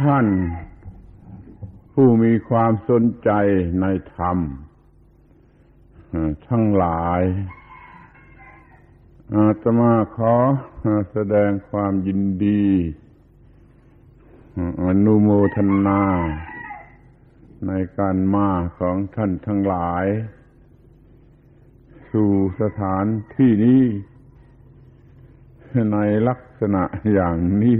ท่านผู้มีความสนใจในธรรมทั้งหลายอาตมาขอแสดงความยินดีอนุโมทนาในการมาของท่านทั้งหลาย สู่สถานที่นี้ในลักษณะอย่างนี้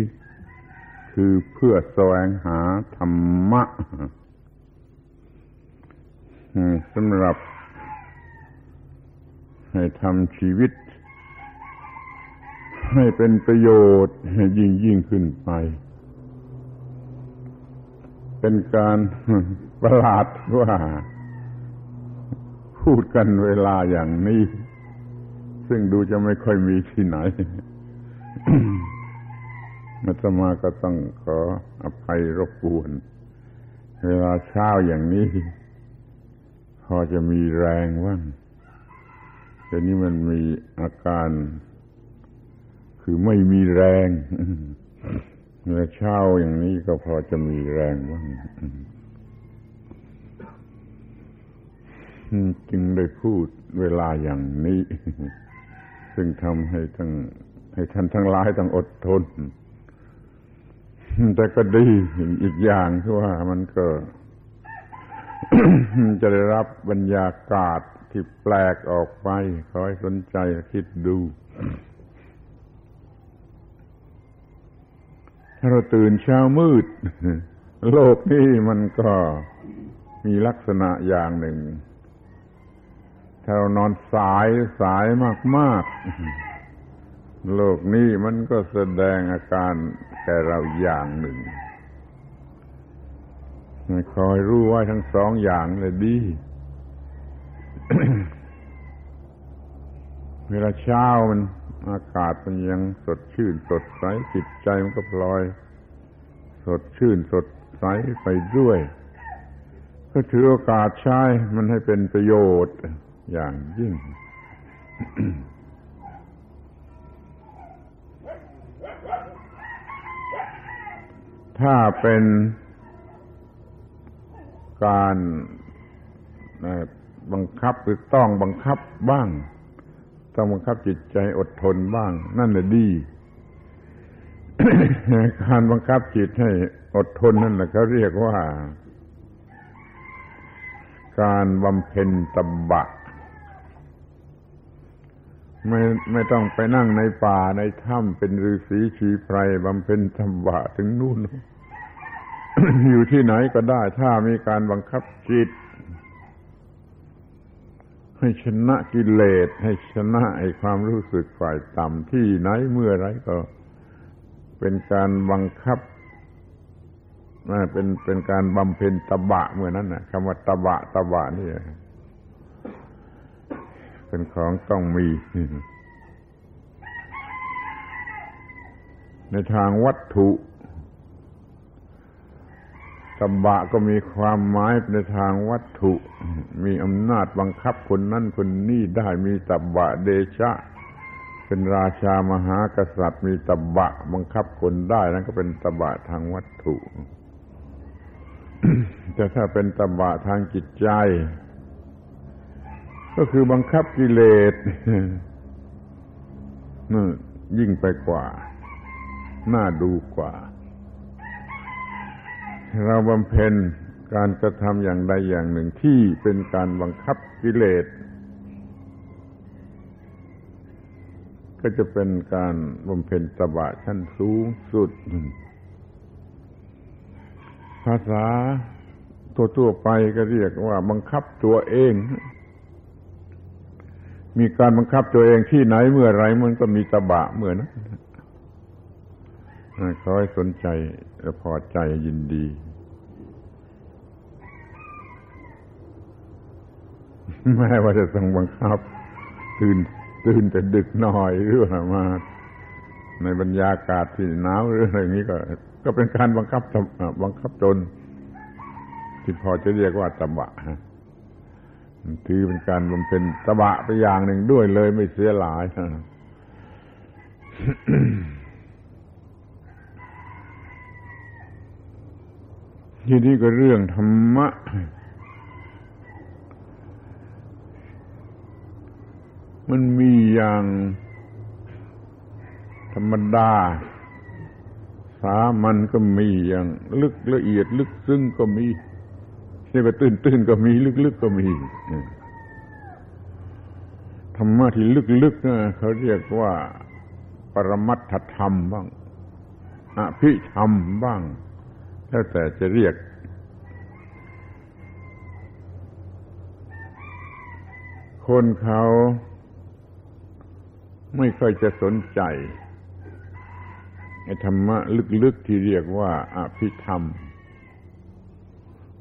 คือเพื่อแสวงหาธรรมะสำหรับ ให้ทำชีวิต ให้เป็นประโยชน์ยิ่งยิ่งขึ้นไป เป็นการประหลาดว่าพูดกันเวลาอย่างนี้ ซึ่งดูจะไม่ค่อยมีที่ไหน มัตมาก็ต้องขออภัยรบกวน เวลาเช้าอย่างนี้ พอจะมีแรงว่างแต่นี้มันมีอาการ คือไม่มีแรงเมื่อเช้าอย่างนี้ก็พอจะมีแรงบ้างจึงได้พูดเวลาอย่างนี้ ซึ่งทำให้ทั้งให้ท่านทั้งหลายต้องอดทน แต่ก็ดีอีกอย่างคือว่ามันก็ จะได้รับบรรยากาศที่แปลกออกไปคอยสนใจคิดดูถ้าเราตื่นเช้ามืด โลกนี้มันก็มีลักษณะอย่างหนึ่ง ถ้าเรานอนสายสายมาก ๆ โลกนี้มันก็แสดงอาการแก่เราอย่างหนึ่งคอยรู้ไว้ทั้งสองอย่างเลยดี เวลาเช้ามันอากาศมันยังสดชื่นสดใสจิตใจมันก็พลอย สดชื่นสดใสไปด้วย ก็ถือโอกาสใช้มันให้เป็นประโยชน์อย่างยิ่ง ถ้าเป็นการบังคับหรือต้องบังคับบ้าง ต้องบังคับจิตใจอดทนบ้าง นั่นแหละดี การบังคับจิตให้อดทนนั่นแหละเขาเรียกว่า การบำเพ็ญตบะไม่ไม่ต้องไปนั่งในป่าในถ้ำเป็นฤาษีชีไพรบำเพ็ญตบะถึงนู่น อยู่ที่ไหนก็ได้ ถ้ามีการบังคับจิต ให้ชนะกิเลส ให้ชนะไอ้ความรู้สึกฝ่ายต่ำที่ไหนเมื่อไรก็ เป็นการบังคับเป็นเป็นการบำเพ็ญตบะเมื่อนั้นนะคำว่าตบะตบะนี่เป็นของต้องมี ในทางวัตถุ ตบะก็มีความหมายในทางวัตถุ มีอำนาจบังคับคนนั้นคนนี้ได้มีตบะเดชะ เป็นราชามหากษัตริย์ มีตบะบังคับคนได้นั่นก็เป็นตบะทางวัตถุ แต่ถ้าเป็นตบะทางจิตใจ ก็คือบังคับกิเลสนั่ยิ่งไปกว่า น่าดูกว่า เราบำเพ็ญการกระทำอย่างใดอย่างหนึ่งที่เป็นการบังคับกิเลส ก็จะเป็นการบำเพ็ญตบะชั้นสูงสุด ภาษาทั่วๆไปก็เรียกว่า บังคับตัวเอง มีการบังคับตัวเองที่ไหนเมื่อไรมันก็มีตบะเมื่อนั้นขอให้สนใจ พอใจยินดี แม้ว่าจะต้องบังคับ ตื่นตื่นแต่ดึกหน่อยหรือว่ามาในบรรยากาศที่หนาวหรืออะไรอย่างนี้ก็ ก็เป็นการบังคับบังคับตนที่พอจะเรียกว่าตบะถือเป็นการบำเพ็ญตบะไปอย่างหนึ่งด้วยเลยไม่เสียหลาย ทีนี้ก็เรื่องธรรมะ มันมีอย่างธรรมดา สามันก็มีอย่าง ลึกละเอียดลึกซึ้งก็มีเรียกว่าตื้นตื้นก็มี ลึกลึกก็มีธรรมะที่ลึกลึกนะเขาเรียกว่า ปรมัตถธรรมบ้างอภิธรรมบ้าง แล้วแต่จะเรียก คนเขาไม่ค่อยจะสนใจไอธรรมะลึกๆที่เรียกว่าอภิธรรม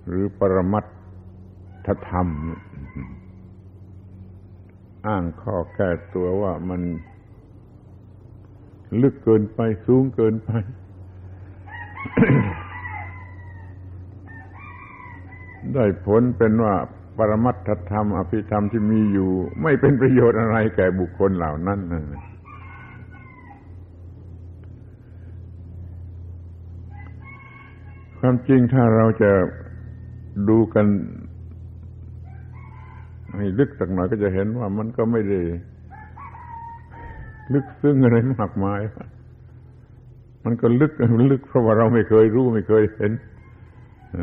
หรือปรมัตถธรรม อ้างข้อแก้ตัวว่ามันลึกเกินไปสูงเกินไป ได้ผลเป็นว่าปรมัตถธรรมอภิธรรมที่มีอยู่ ไม่เป็นประโยชน์อะไรแก่บุคคลเหล่านั้นความจริงถ้าเราจะดูกันให้ลึกสักหน่อยก็จะเห็นว่ามันก็ไม่ได้ลึกซึ้งอะไรมากมาย มันก็ลึกลึกเพราะว่าเราไม่เคยรู้ไม่เคยเห็น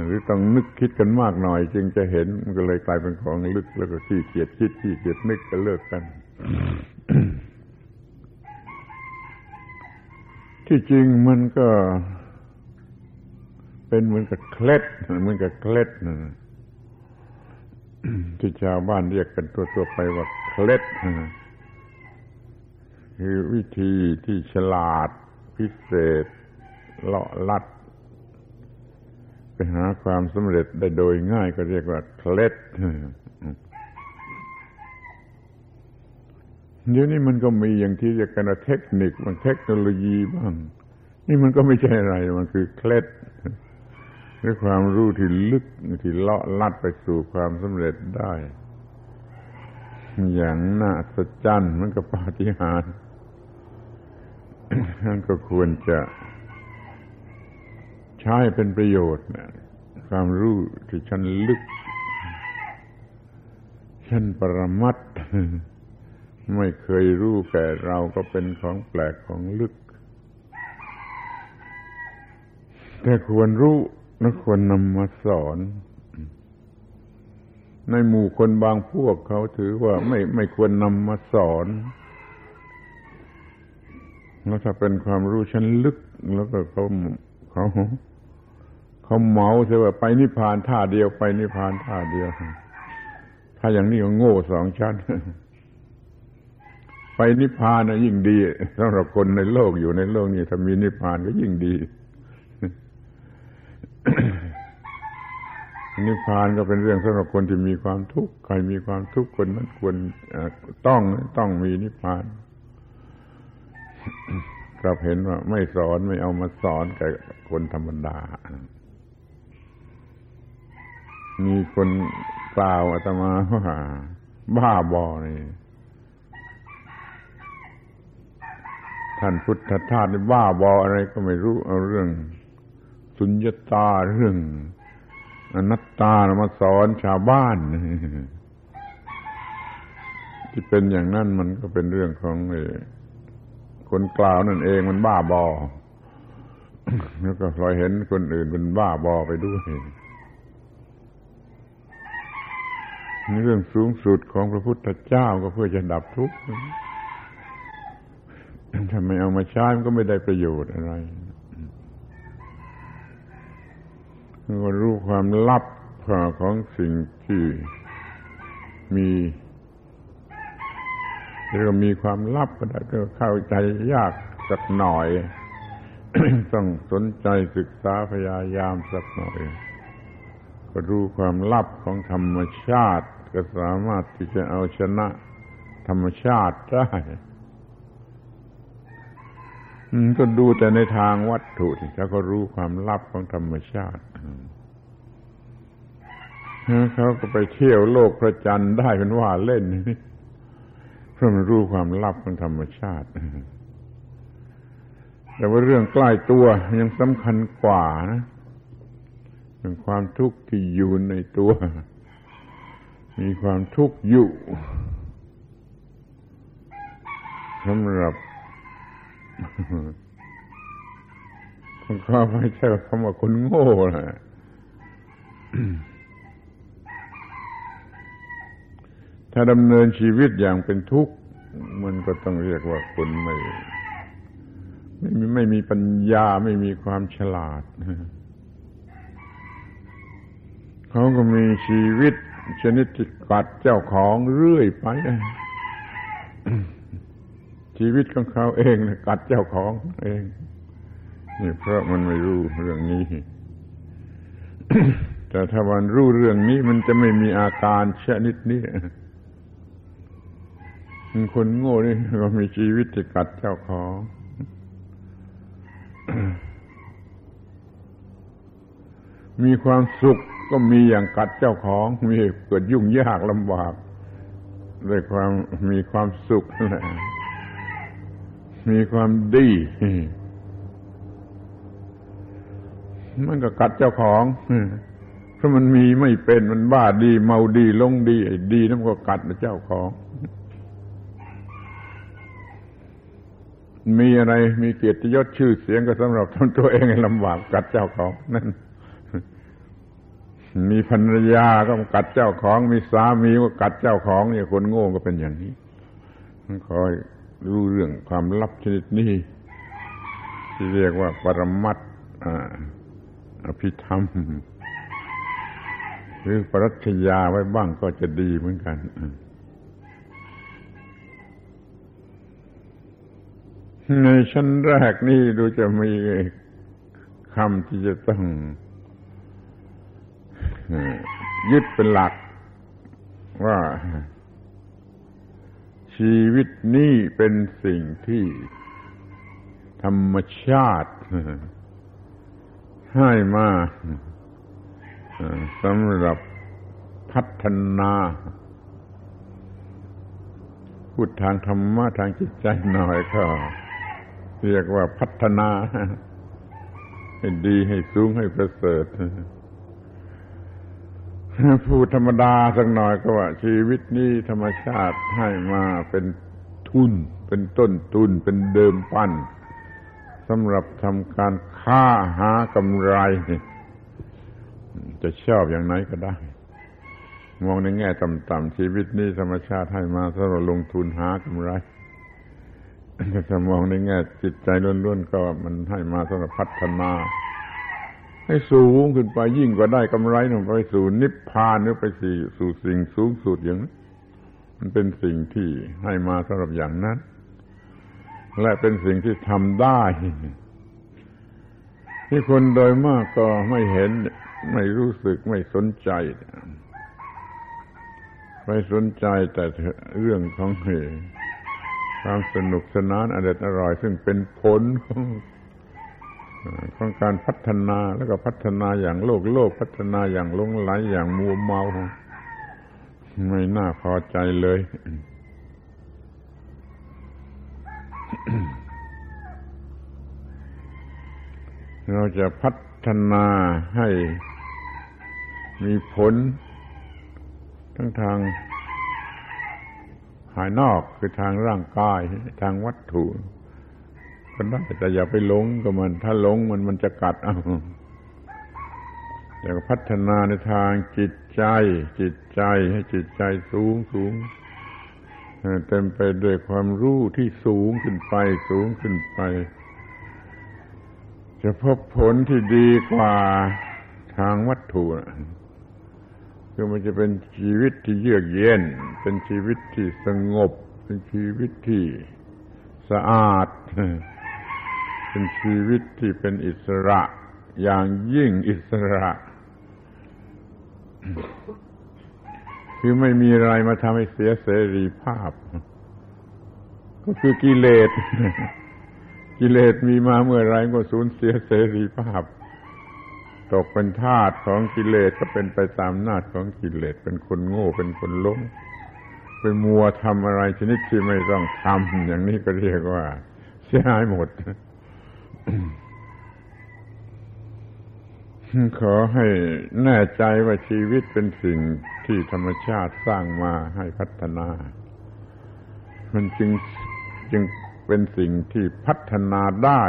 หรือต้องนึกคิดกันมากหน่อย จึงจะเห็นมันก็เลยกลายเป็นของลึกแล้วก็ขี้เกียจคิดขี้เกียจนึกก็เลิกกัน ที่จริงมันก็ เป็นเหมือนกับเคล็ดเหมือนกับเคล็ดนะที่ชาวบ้านเรียกกันตัวๆไปว่าเคล็ดคือวิธีที่ฉลาดพิเศษเลาะลัด ไปหาความสำเร็จได้โดยง่ายก็เรียกว่าเคล็ดเดี๋ยวนี้มันก็มีอย่างที่เรียกกันเทคนิคบางเทคโนโลยีบ้าง นี่มันก็ไม่ใช่อะไร มันคือเคล็ดด้วยความรู้ที่ลึกที่เลาะลัดไปสู่ความสำเร็จได้ อย่างน่าสะใจมันก็ปาฏิหาริย์นั่นก็ควรจะ ใช้เป็นประโยชน์ความรู้ที่ชั้นลึก ชั้นปรมัตไม่เคยรู้แก่เราก็เป็นของแปลกของลึก แต่ควรรู้และควรนำมาสอน ในหมู่คนบางพวกเขาถือว่าไม่ไม่ควรนำมาสอนแล้วถ้าเป็นความรู้ชั้นลึกแล้วก็เขาเขา เขาเมาใช่ว่าไปนิพพานท่าเดียวไปนิพพานท่าเดียว ถ้าอย่างนี้ก็โง่สองชั้น ไปนิพพานนะยิ่งดีสำหรับคนในโลกอยู่ในโลกนี้ถ้ามีนิพพานก็ยิ่งดี นิพพานก็เป็นเรื่องสำหรับคนที่มีความทุกข์ใครมีความทุกข์คนนั้นควรต้องต้องมีนิพพานกลับเห็นว่าไม่สอนไม่เอามาสอนแก่คนธรรมดา มีคนกล่าวอาตมาว่าบ้าบอนี่ท่านพุทธทาสบ้าบออะไรก็ไม่รู้เอาเรื่อง สุญญตาเรื่องอนัตตามาสอนชาวบ้าน ที่เป็นอย่างนั้นมันก็เป็นเรื่องของคนกล่าวนั่นเองมันบ้าบอแล้วก็ลอยเห็นคนอื่นเป็นบ้าบอไปด้วยนี่ เรื่องสูงสุดของพระพุทธเจ้าก็เพื่อจะดับทุกข์ถ้าไม่เอามาใช้มันก็ไม่ได้ประโยชน์อะไรก็รู้ความลับของสิ่งที่มีเรียกว่ามีความลับก็ได้ก็เข้าใจยากสักหน่อย ต้องสนใจศึกษาพยายามสักหน่อย ก็รู้ความลับของธรรมชาติ ก็สามารถที่จะเอาชนะธรรมชาติได้ก็ดูแต่ในทางวัตถุที่ถ้าเขารู้ความลับของธรรมชาติเขาก็ไปเที่ยวโลกพระจันทร์ได้เป็นว่าเล่นเพราะมันรู้ความลับของธรรมชาติ แต่ว่าเรื่องใกล้ตัวยังสำคัญกว่านะเป็นความทุกข์ที่อยู่ในตัว มีความทุกข์อยู่สำหรับก็ไม่ใช่คำว่าคนโง่นะถ้าดำเนินชีวิตอย่างเป็นทุกข์ มันก็ต้องเรียกว่าคนไม่ ไม่มีไม่มีปัญญาไม่มีความฉลาดเขาก็มีชีวิต ชนิดที่กัดเจ้าของเรื่อยไป ชีวิตของเขาเองกัดเจ้าของเอง นี่เพราะมันไม่รู้เรื่องนี้ แต่ถ้าวันรู้เรื่องนี้มันจะไม่มีอาการชนิดนี้คนโง่นี่ก็มีชีวิตที่กัดเจ้าของมีความสุข ก็มีอย่างกัดเจ้าของมีเกิดยุ่งยากลำบากด้วยความมีความสุขมีความดี มันก็กัดเจ้าของเพราะมันมีไม่เป็นมันบ้าดี เมาดีลงดีไอ้ดีนั่นก็กัดเจ้าของ มีอะไรมีเกียรติยศชื่อเสียงก็สำหรับทำตัวเองให้ลำบากกัดเจ้าของนั่น มีภรรยาก็กัดเจ้าของ มีสามีก็กัดเจ้าของเนี่ยคนโง่ก็เป็นอย่างนี้คอยรู้เรื่องความลับชนิดนี้ ที่เรียกว่าปรมัตอภิธรรม หรือปรัชญาไว้บ้างก็จะดีเหมือนกันในชั้นแรกนี่ดูจะมีคำที่จะต้อง ยึดเป็นหลักว่าชีวิตนี้เป็นสิ่งที่ธรรมชาติ ให้มาสำหรับพัฒนา พูดทางธรรมะทางจิตใจหน่อยก็ เรียกว่าพัฒนา ให้ดีให้สูงให้ประเสริฐ พูดธรรมดาสักหน่อยก็ว่า ชีวิตนี้ธรรมชาติให้มาเป็นทุน เป็นต้นทุนเป็นเดิมปั้นสำหรับทำการค้าหากำไร จะชอบอย่างไหนก็ได้ มองในแง่ต่ำๆชีวิตนี้ธรรมชาติให้มาสำหรับลงทุนหากำไรถ้ามองในแง่จิตใจล้วนๆก็มันให้มาสำหรับพัฒนา ให้สูงขึ้นไปยิ่งกว่าได้กำไรลงไปสู่นิพพานหรือไปสู่สู่สิ่งสูงสุดอย่างนั้นมันเป็นสิ่งที่ให้มาสำหรับอย่างนั้น และเป็นสิ่งที่ทำได้ที่คนโดยมากก็ไม่เห็น ไม่รู้สึกไม่สนใจไม่สนใจแต่เรื่องของเหความสนุกสนานอร่อยอร่อยซึ่งเป็นผลของ ของการพัฒนาแล้วก็พัฒนาอย่างโลกโลกพัฒนาอย่างลงไหลอย่างมัวเมาไม่น่าพอใจเลย เราจะพัฒนาให้มีผล ทั้งทางภายนอกคือทางร่างกายทางวัตถุ ก็ได้ แต่อย่าไปหลงกับมัน ถ้าหลงมันมันจะกัดเอาอยากพัฒนาในทางจิตใจ จิตใจให้จิตใจสูงสูงเต็มไปด้วยความรู้ที่สูงขึ้นไป สูงขึ้นไป จะพบผลที่ดีกว่าทางวัตถุคือมันจะเป็นชีวิตที่เยือกเย็น เป็นชีวิตที่สงบ เป็นชีวิตที่สะอาด เป็นชีวิตที่เป็นอิสระอย่างยิ่งอิสระ คือไม่มีอะไรมาทำให้เสียเสรีภาพ ก็คือกิเลส กิเลสมีมาเมื่อไรก็สูญเสียเสรีภาพ ตกเป็นทาสของกิเลสก็เป็นไปตามนาจของกิเลสเป็นคนโง่เป็นคนล้มไปมัวทำอะไรชนิดที่ไม่ต้องทำอย่างนี้ก็เรียกว่า เสียหายหมด ขอให้แน่ใจว่าชีวิตเป็นสิ่งที่ธรรมชาติสร้างมาให้พัฒนา มันจึงจึงเป็นสิ่งที่พัฒนาได้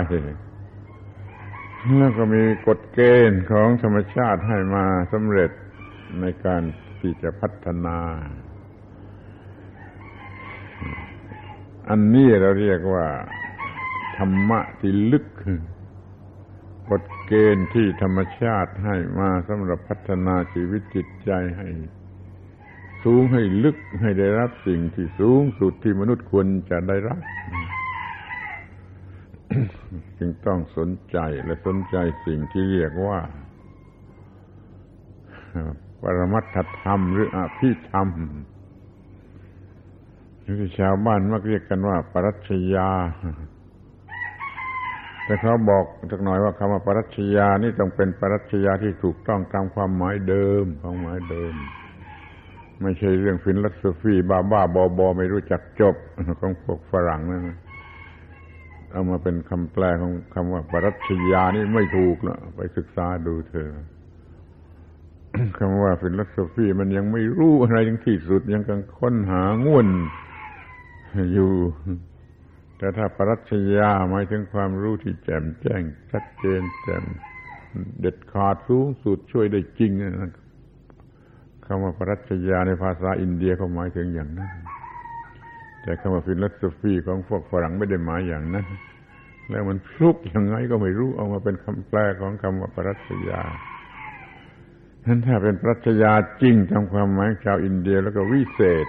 แล้วก็มีกฎเกณฑ์ของธรรมชาติให้มาสำเร็จในการที่จะพัฒนา อันนี้เราเรียกว่า ธรรมะที่ลึกกฎเกณฑ์ที่ธรรมชาติให้มาสำหรับพัฒนาชีวิตจิตใจให้ สูงให้ลึกให้ได้รับสิ่งที่สูงสุดที่มนุษย์ควรจะได้รับ จึงต้องสนใจและสนใจสิ่งที่เรียกว่า ปรมัตถธรรมหรืออภิธรรมที่ชาวบ้านมักเรียกกันว่าปรัชญา แต่เขาบอกสักหน่อยว่าคำว่าปรัชญานี่ต้องเป็นปรัชญาที่ถูกต้องตามความหมายเดิมของหมายเดิม ไม่ใช่เรื่อง philosophy บ้าบ้าบอบอไม่รู้จักจบของพวกฝรั่งนั่นเอามาเป็นคำแปลของคำว่า ปรัชญานี่ไม่ถูกนะไปศึกษาดูเถอะคำว่า philosophy มันยังไม่รู้อะไรยังที่สุดยังกำลังค้นหาง่วนอยู่ แต่ถ้าปรัชญาหมายถึงความรู้ที่แจ่มแจ้ง ชัดเจนแจ่มเด็ดขาดสูงสุดช่วยได้จริงนะคำว่าปรัชญาในภาษาอินเดียเขาหมายถึงอย่างนั้น แต่คำว่าฟิลโสฟีของพวกฝรั่งไม่ได้หมายอย่างนั้น แล้วมันฟลุกยังไงก็ไม่รู้เอามาเป็นคำแปลของคำว่าปรัชญานั้นถ้าเป็นปรัชญาจริงตามความหมายชาวอินเดียแล้วก็วิเศษ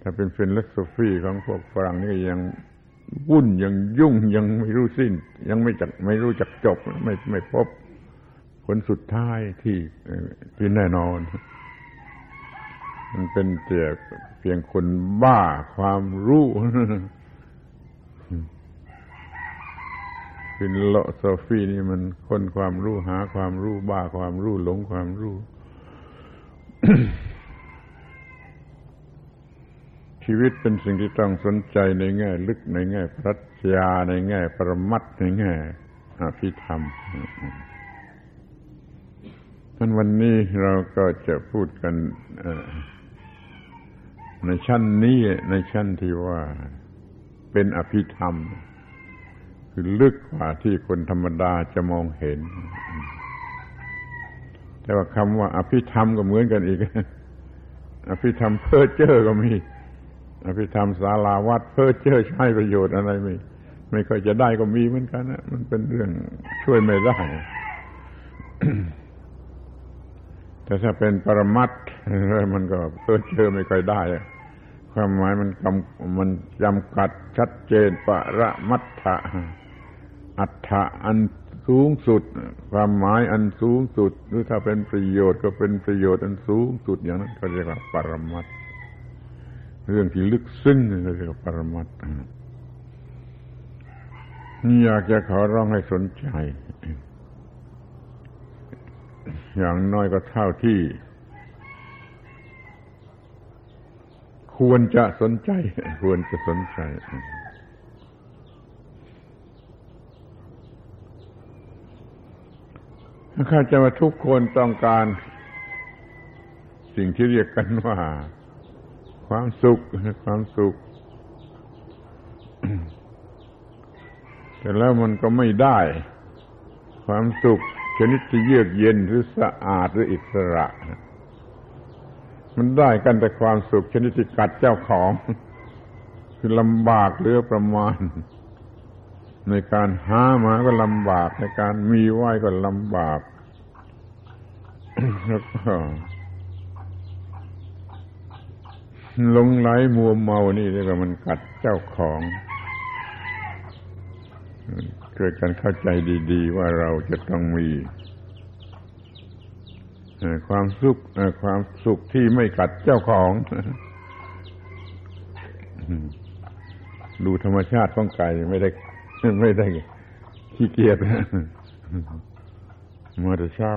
ถ้าเป็น philosophy ของพวกฝรั่งนี่ยังวุ่นยังยุ่งยังไม่รู้สิ้น ยังไม่จักไม่รู้จักจบ ไม่ไม่พบผลสุดท้ายที่ที่แน่นอน มันเป็นแต่เพียงคนบ้าความรู้ philosophy นี่มันคนความรู้หาความรู้บ้าความรู้หลงความรู้ ชีวิตเป็นสิ่งที่ต้องสนใจในแง่ ลึกในแง่ปรัชญาในแง่ปรมัตในแง่อภิธรรมท่านวันนี้เราก็จะพูดกันในชั้นนี้ในชั้นที่ว่าเป็นอภิธรรม คือลึกกว่าที่คนธรรมดาจะมองเห็น แต่ว่าคำว่า อภิธรรมก็เหมือนกันอีก อภิธรรมเพ้อเจ้อก็มี ภิธรรมสาราวัดเพ้อเจอใช้ประโยชน์อะไรไม่ไม่ค่อยจะได้ก็มีเหมือนกันนะมันเป็นเรื่องช่วยไม่ได้ แต่ถ้าเป็นปรมัตมันก็เพ้อเจอไม่ค่อยได้ความหมายมันกำมันจำกัดชัดเจนปรมัตถะอัฏฐะอันสูงสุด ความหมายอันสูงสุด หรือถ้าเป็นประโยชน์ก็เป็นประโยชน์อันสูงสุดอย่างนั้นก็เรียกว่าปรมัต เรื่องที่ลึกซึ้งเรียกว่าปรมัตนี่อยากจะขอร้องให้สนใจ อย่างน้อยก็เท่าที่ ควรจะสนใจ ควรจะสนใจ ข้าจะว่าทุกคนต้องการ สิ่งที่เรียกกันว่า ความสุขความสุข แต่แล้วมันก็ไม่ได้ ความสุข ชนิดที่เยือกเย็นหรือสะอาดหรืออิสระ มันได้กันแต่ความสุข ชนิดที่กัดเจ้าของ คือลำบากเหลือประมาณ ในการหามาก็ลำบาก ในการมีไหวก็ลำบากแล้วก็ ลงไหลมัวเมานี่เรียกว่ามันกัดเจ้าของเกิดการเข้าใจดีๆ ว่าเราจะต้องมีความสุขความสุขที่ไม่กัดเจ้าของดูธรรมชาติของไก่ไม่ได้ ไม่ได้ขี้เกียจมาแต่เช้า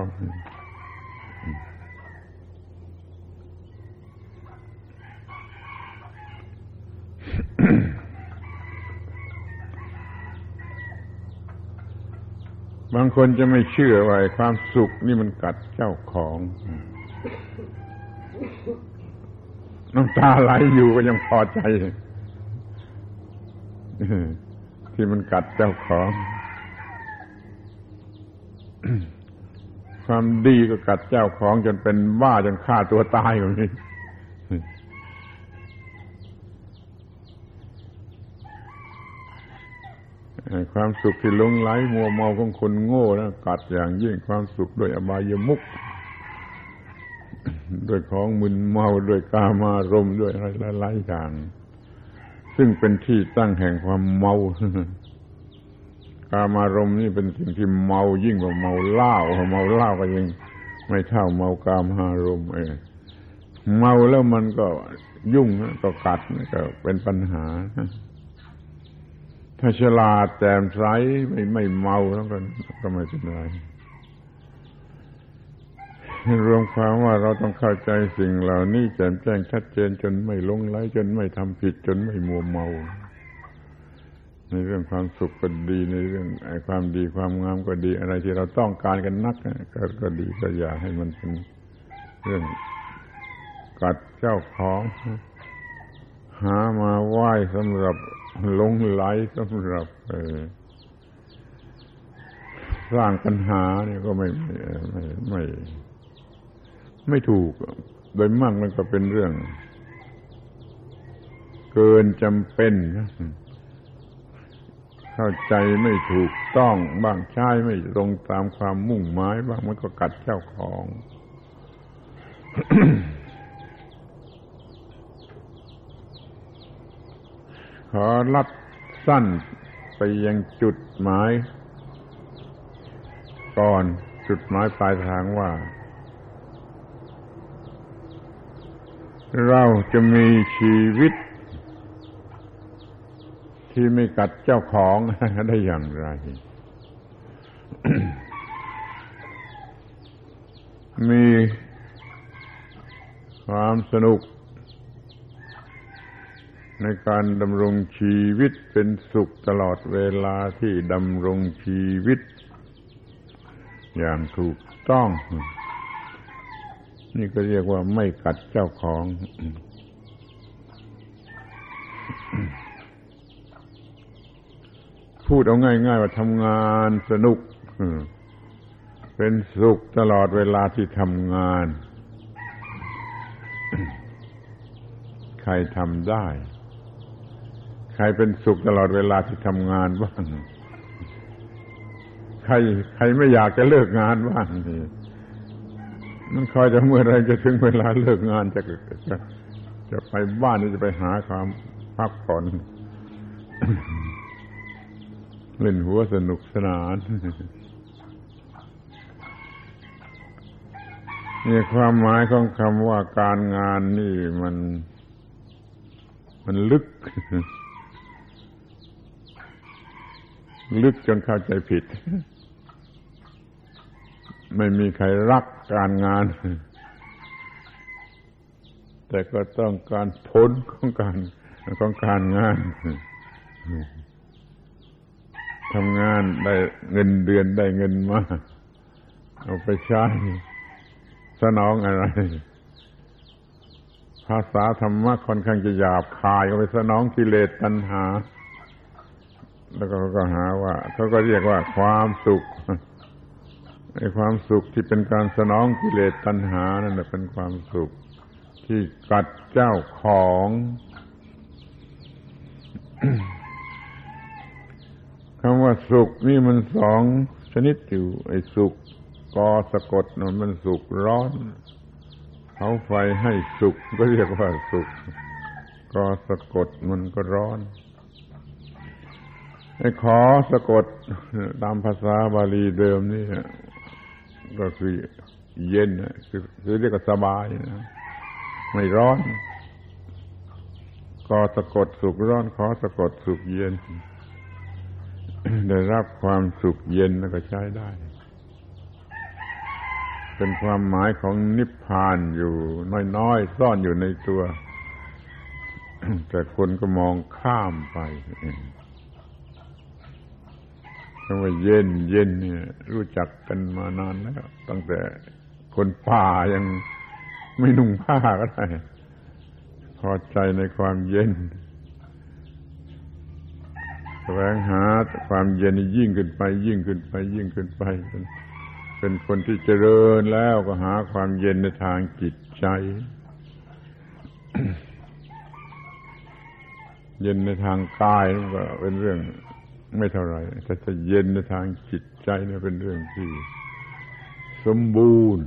บางคนจะไม่เชื่อว่าความสุขนี่มันกัดเจ้าของน้ำตาไหลอยู่ก็ยังพอใจที่มันกัดเจ้าของ ความดีก็กัดเจ้าของจนเป็นบ้าจนฆ่าตัวตายอย่างนี้ ความสุขที่ลงไหลมัวเมาของคนโง่นะกัดอย่างยิ่งความสุขด้วยอบายมุกด้วยของมึนเมาด้วยกามารมด้วยอะไรหลายๆอย่าง ซึ่งเป็นที่ตั้งแห่งความเมากามารมนี่เป็นสิ่งที่เมายิ่งกว่าเมาเหล้าเมาเหล้าก็ยังไม่เท่าเมากามารมเออเมาแล้วมันก็ยุ่งก็กัดก็เป็นปัญหา ถ้าฉลาดแจ่มใสไม่ไม่เมาแล้วก็ก็ไม่เป็นไรรวมความว่าเราต้องเข้าใจสิ่งเหล่านี้แจ่มแจ้งชัดเจนจนไม่ลงไหลจนไม่ทำผิดจนไม่มัวเมา ในเรื่องความสุขก็ดีในเรื่องไอ้ความดีความงามก็ดี อะไรที่เราต้องการกันนักก็ก็ดีก็อย่าให้มันเป็นเรื่องกัดเจ้าของ หามาไหว้สำหรับ ลงไหลสำหรับสร้างปัญหาเนี่ยก็ไม่ไม่ไม่ไม่ ไม่ถูก โดยมากมันก็เป็นเรื่อง เกินจำเป็น เข้าใจไม่ถูกต้องบ้างใช้ไม่ตรงตามความมุ่งหมายบ้างมันก็กัดเจ้าของ ขอลัดสั้นไปยังจุดหมาย ก่อนจุดหมายปลายทางว่า เราจะมีชีวิต ที่ไม่กัดเจ้าของได้อย่างไร มีความสนุก ในการดำรงชีวิตเป็นสุขตลอดเวลาที่ดำรงชีวิต อย่างถูกต้อง นี่ก็เรียกว่าไม่กัดเจ้าของ พูดเอาง่าย ๆ ว่าทำงานสนุก เป็นสุขตลอดเวลาที่ทำงานใครทำได้ ใครเป็นสุขตลอดเวลาที่ทำงานบ้าง ใคร ใครไม่อยากจะเลิกงานบ้างนี่มันคอยจะเมื่อไรจะถึงเวลาเลิกงานจะจะจะไปบ้านจะไปหาความพักผ่อนเล่นหัวสนุกสนานนี่ความหมายของคำว่าการงานนี่มัน มันลึก ลึกจนเข้าใจผิด ไม่มีใครรักการงาน แต่ก็ต้องการผลของการของการงานทำงานได้เงินเดือนได้เงินมาเอาไปใช้สนองอะไร ภาษาธรรมะค่อนข้างจะหยาบคายเอาไปสนองกิเลสตัณหา แล้วก็ก็หาว่าเขาก็เรียกว่าความสุขในความสุขที่เป็นการสนองกิเลสตัณหานั่นแหละเป็นความสุข ที่กัดเจ้าของ คำว่าสุขนี่มันสองชนิดอยู่ ไอ้สุขกอสะกดนมันสุขร้อนเขาไฟให้สุขก็เรียกว่าสุขกอสะกดมันก็ร้อน ขอสะกดตามภาษาบาลีเดิมนี่ก็คือเย็นคือเรียกว่าสบายนะไม่ร้อนกอสะกดสุขร้อน ขอสะกดสุขเย็น ได้รับความสุขเย็นแล้วก็ใช้ได้ เป็นความหมายของนิพพานอยู่น้อยๆซ่อนอยู่ในตัว แต่คนก็มองข้ามไป คำว่าเย็นเย็นเนี่ยรู้จักกันมานานแล้ว ตั้งแต่คนป่ายังไม่นุ่งผ้าก็ได้ พอใจในความเย็นแสวงหาความเย็นยิ่งขึ้นไป ยิ่งขึ้นไป ยิ่งขึ้นไป เป็นคนที่เจริญแล้วก็หาความเย็นในทางจิตใจ เย็นในทางกายก็เป็นเรื่อง ไม่เท่าไรแต่จะเย็นในทางจิตใจนี่เป็นเรื่องที่ สมบูรณ์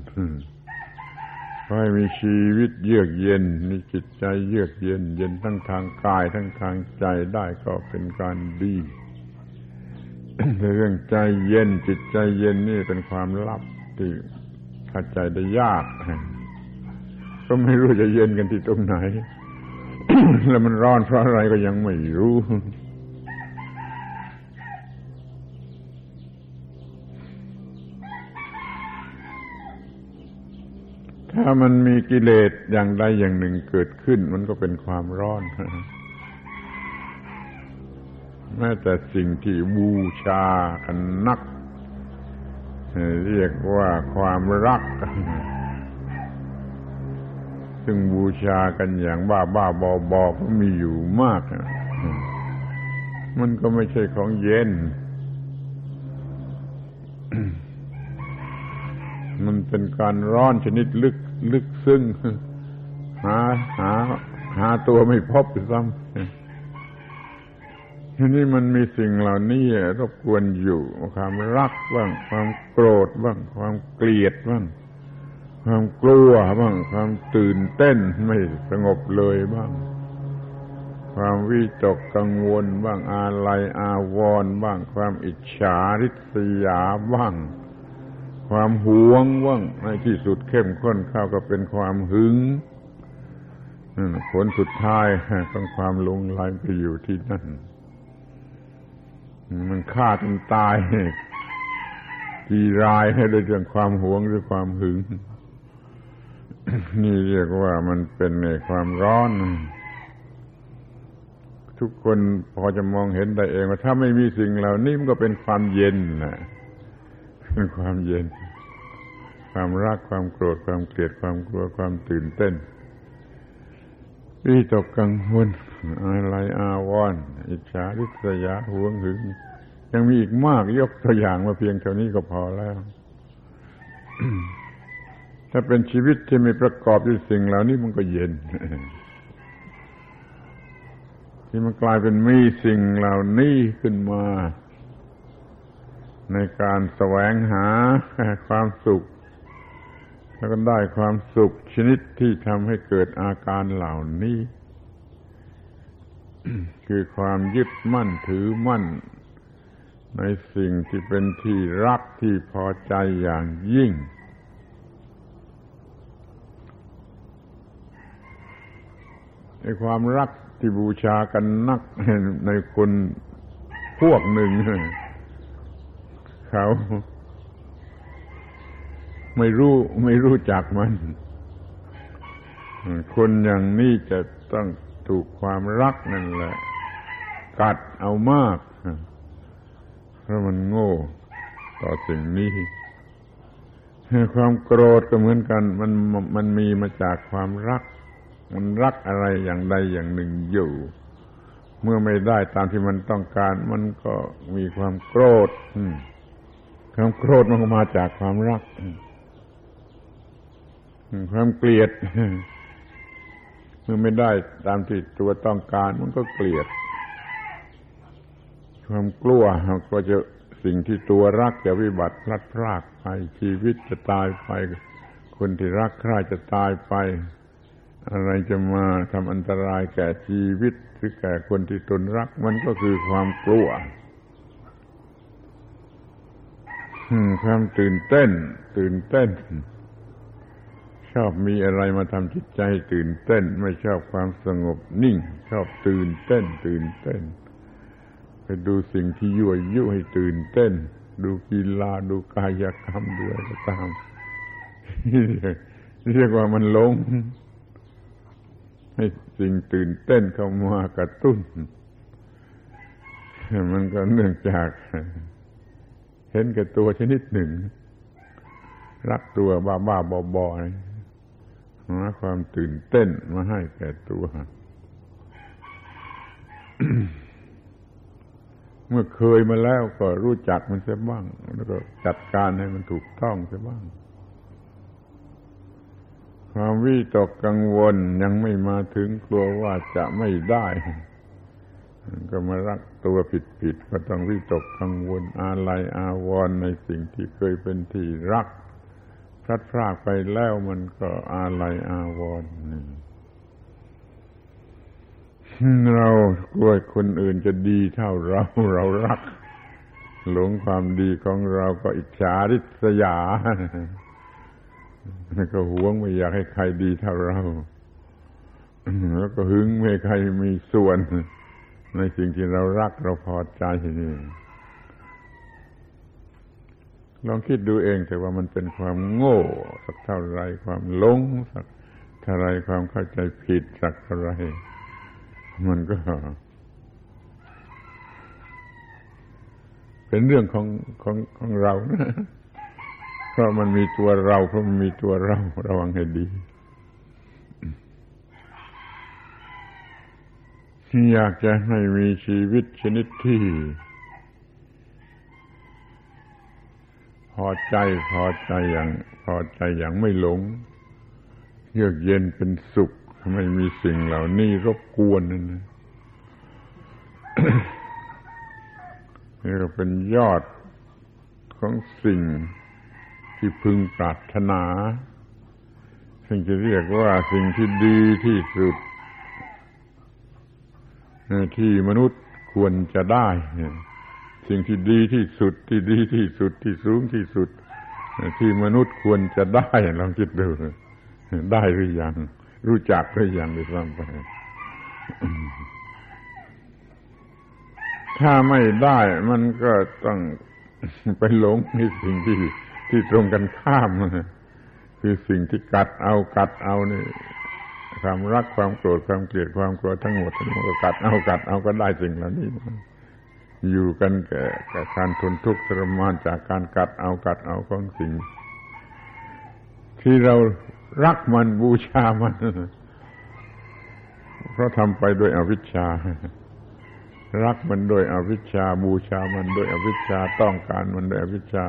ให้มีชีวิตเยือกเย็น มีจิตใจเยือกเย็น เย็นทั้งทางกายทั้งทางใจได้ก็เป็นการดีแต่เรื่องใจเย็น จิตใจเย็นนี่เป็นความลับที่เข้าใจได้ยาก ก็ไม่รู้จะเย็นกันที่ตรงไหน แล้วมันร้อนเพราะอะไรก็ยังไม่รู้ ถ้ามันมีกิเลสอย่างใดอย่างหนึ่งเกิดขึ้น มันก็เป็นความร้อนแม้แต่สิ่งที่บูชากันนัก เรียกว่าความรัก ซึ่งบูชากันอย่างบ้าบ้าบอบอก็มีอยู่มาก มันก็ไม่ใช่ของเย็น มันเป็นการร้อนชนิดลึก ลึกซึ้งหาหา หาตัวไม่พบซ้ำทีนี้มันมีสิ่งเหล่านี้รบกวนอยู่ ความรักบ้าง ความโกรธบ้าง ความเกลียดบ้าง ความกลัวบ้าง ความตื่นเต้นไม่สงบเลยบ้าง ความวิตกกังวลบ้างอาลัยอาวรณ์บ้าง ความอิจฉาริษยาบ้าง ความหวงว่างในที่สุดเข้มข้นเข้าก็เป็นความหึงผลสุดท้ายของความลงลายไปอยู่ที่นั่น มันฆ่าจนตายจีรายให้ด้วยเรื่องความหวงหรือความหึง นี่เรียกว่ามันเป็นในความร้อน ทุกคนพอจะมองเห็นได้เองว่าถ้าไม่มีสิ่งเหล่านี้มันก็เป็นความเย็นนะ เป็นความเย็น ความรักความโกรธความเกลียดความกลัวความตื่นเต้นวิตกกังวลอะไรอาวรณ์อิจฉาริษยาหวงหึง ยังมีอีกมากยกตัวอย่างมาเพียงเท่านี้ก็พอแล้ว ถ้าเป็นชีวิตที่ไม่ประกอบด้วยสิ่งเหล่านี้มันก็เย็น ที่มันกลายเป็นมีสิ่งเหล่านี้ขึ้นมา ในการแสวงหาความสุข แล้วก็ได้ความสุขชนิดที่ทำให้เกิดอาการเหล่านี้ คือความยึดมั่นถือมั่น ในสิ่งที่เป็นที่รักที่พอใจอย่างยิ่งในความรักที่บูชากันนักในคนพวกหนึ่ง เขา ไม่รู้ไม่รู้จักมัน คนอย่างนี้จะต้องถูกความรักนั่นแหละ กัดเอามากเพราะมันโง่ต่อสิ่งนี้ความโกรธก็เหมือนกัน มันมันมีมาจากความรัก มันรักอะไรอย่างใดอย่างหนึ่งอยู่ เมื่อไม่ได้ตามที่มันต้องการ มันก็มีความโกรธ ความโกรธมันก็มาจากความรัก ความเกลียดเมื่อไม่ได้ตามที่ตัวต้องการมันก็เกลียด ความกลัวก็จะสิ่งที่ตัวรักจะวิบัติพลัดพรากไปชีวิตจะตายไป คนที่รักใครจะตายไป อะไรจะมาทำอันตรายแก่ชีวิตหรือแก่คนที่ตนรัก มันก็คือความกลัว ความตื่นเต้น ตื่นเต้น ชอบมีอะไรมาทำจิตใจ ตื่นเต้น ไม่ชอบความสงบนิ่ง ชอบตื่นเต้น ตื่นเต้นไปดูสิ่งที่ยั่วยุให้ตื่นเต้น ดูกีฬาดูกายกรรมดูอะไรก็ตามเรียกว่ามันลงให้สิ่งตื่นเต้นเข้ามากระตุ้น มันก็เนื่องจาก ห็นแก่ตัวชนิดหนึ่ง รักตัวบ้าบ้าบอบอหาความตื่นเต้นมาให้แก่ตัว เมื่อเคยมาแล้วก็รู้จักมันเสียบ้าง แล้วก็จัดการให้มันถูกต้องเสียบ้าง ความวิตกกังวลยังไม่มาถึงกลัวว่าจะไม่ได้ ก็มารักตัวผิดผิดก็ต้องวิตกกังวลอาลัยอาวรณ์ในสิ่งที่เคยเป็นที่รักพลัดพรากไปแล้วมันก็อาลัยอาวรณ์เรากลัวคนอื่นจะดีเท่าเราเรารัก หลงความดีของเราก็อิจฉาริษยาก็หวงไม่อยากให้ใครดีเท่าเรา แล้วก็หึงไม่ใครมีส่วน ในสิ่งที่เรารักเราพอใจนี่ลองคิดดูเองแต่ว่ามันเป็นความโง่ สักเท่าไรความหลงสักเท่าไรความเข้าใจผิดสักเท่าไรมันก็ เป็นเรื่องของของของเรานะเพราะมันมีตัวเรา เพราะมันมีตัวเรา ระวังให้ดี อยากจะให้มีชีวิตชนิดที่ พอใจพอใจอย่าง พอใจอย่างไม่หลง เยือกเย็นเป็นสุขไม่มีสิ่งเหล่านี้รบกวนนั่นนะนี่ก็เป็นยอดของสิ่งที่พึงปรารถนา ซึ่งจะเรียกว่าสิ่งที่ดีที่สุด ที่มนุษย์ควรจะได้ สิ่งที่ดีที่สุดที่ดีที่สุดที่สูงที่สุด ที่มนุษย์ควรจะได้ลองคิดดูได้หรือยัง รู้จักหรือยังไปซ้ำไปถ้าไม่ได้มันก็ต้องไปหลงในสิ่งที่ที่ตรงกันข้ามคือสิ่งที่กัดเอากัดเอานี่ ความรักความโกรธความเกลียดความกลัวทั้งหมดทั้งหมดก็กัดเอากัดเอาก็ได้สิ่งเหล่านี้อยู่กันแก่การทนทุกข์ทรมานจากการกัดเอากัดเอาของสิ่ง ที่เรารักมันบูชามัน เพราะทำไปโดยอวิชชา รักมันโดยอวิชชา บูชามันโดยอวิชชาต้องการมันโดยอวิชชา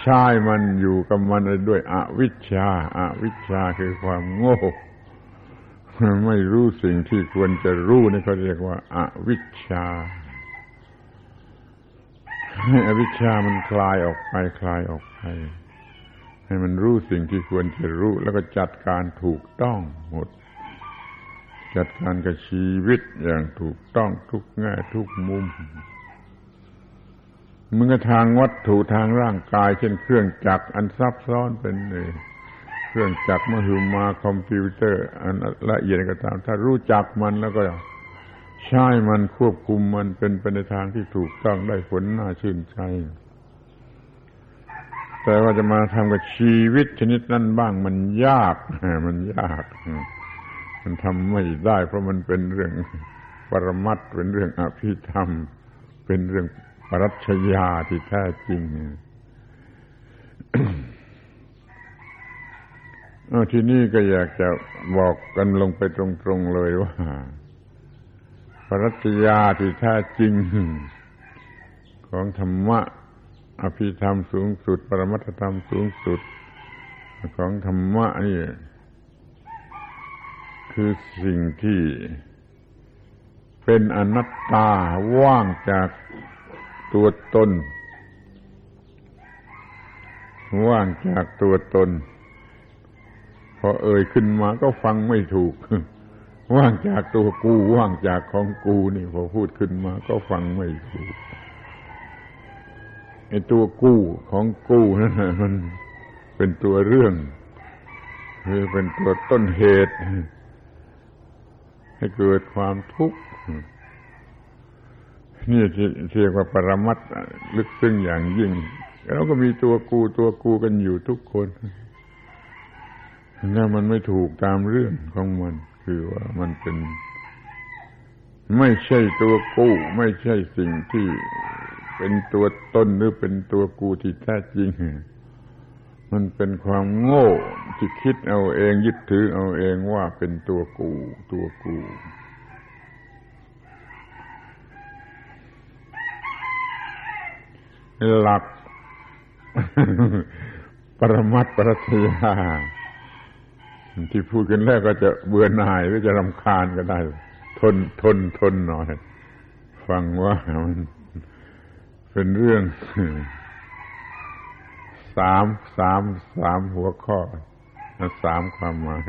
ใช้มันอยู่กับมันด้วยอวิชชาอาวิชชาคือความโง่ ไม่รู้สิ่งที่ควรจะรู้นี่เขาเรียกว่าอาวิชชาให้อวิชชามันคลายออกไปคลายออกไป ให้มันรู้สิ่งที่ควรจะรู้ แล้วก็จัดการถูกต้องหมด จัดการกับชีวิตอย่างถูกต้องทุกแง่ทุกมุมมันก็ทางวัตถุทางร่างกาย เช่นเครื่องจักรอันซับซ้อนเป็นเลย เครื่องจักรมหึมาคอมพิวเตอร์ อันละเอียดก็ตาม ถ้ารู้จักมันแล้วก็ใช้มันควบคุมมันเป็นไปในทางที่ถูกต้องได้ผลน่าชื่นใจ แต่ว่าจะมาทำกับชีวิตชนิดนั้นบ้างมันยากมันยาก มันทำไม่ได้ เพราะมันเป็นเรื่องปรมัตเป็นเรื่องอภิธรรม เป็นเรื่องปรัชญาที่แท้จริง ที่นี่ก็อยากจะบอกกันลงไปตรงๆเลยว่าปรัชญาที่แท้จริง ของธรรมะ อภิธรรมสูงสุด ปรมัตธรรมสูงสุด ของธรรมะนี่คือสิ่งที่เป็นอนัตตาว่างจากตัวตน ว่างจากตัวตน พอเอ่ยขึ้นมาก็ฟังไม่ถูก ว่างจากตัวกูว่างจากของกูนี่พอพูดขึ้นมาก็ฟังไม่ถูกไอ้ตัวกู้ของกู้นั่นมันเป็นตัวเรื่องคือเป็นตัวต้นเหตุ ให้เกิดความทุกข์นี่เรียกว่าปรมัตลึกซึ้งอย่างยิ่งเราก็มีตัวกูตัวกูกันอยู่ทุกคน ถ้ามันไม่ถูกตามเรื่องของมัน คือว่ามันเป็น ไม่ใช่ตัวกู้ ไม่ใช่สิ่งที่เป็นตัวตนหรือเป็นตัวกูที่แท้จริง มันเป็นความโง่ที่คิดเอาเองยึดถือเอาเองว่าเป็นตัวกู ตัวกูหลัก ปรมัตปรัชญา ที่พูดกันแล้วก็จะเบื่อหน่ายหรือจะรำคาญก็ได้ ทนทนทนหน่อย ฟังว่ามันเป็นเรื่องสามสามสามหัวข้อสามความหมาย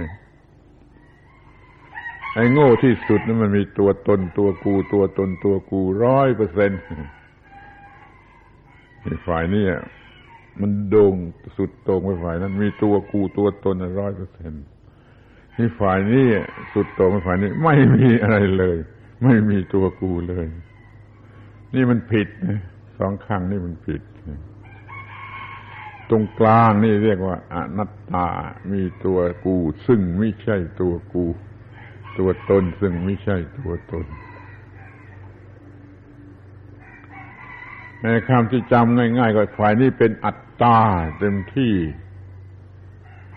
ไอ้โง่ที่สุดนั้นมันมีตัวตนตัวกูตัวตนตัวกูร้อยเปอร์เซ็นต์ฝ่ายนี้ มันโด่งสุดโต่งไปฝ่ายนั้น มีตัวกูตัวตนร้อยเปอร์เซ็นต์ที่ฝ่ายนี้สุดโต่งไปฝ่ายนี้ ไม่มีอะไรเลย ไม่มีตัวกูเลย นี่มันผิดสองข้างนี่มันผิด ตรงกลางนี่เรียกว่าอนัตตา มีตัวกู ซึ่งไม่ใช่ตัวกู ตัวตนซึ่งไม่ใช่ตัวตนใน คำที่จำง่าย ๆ ก็ฝ่ายนี้เป็นอัตตาเต็มที่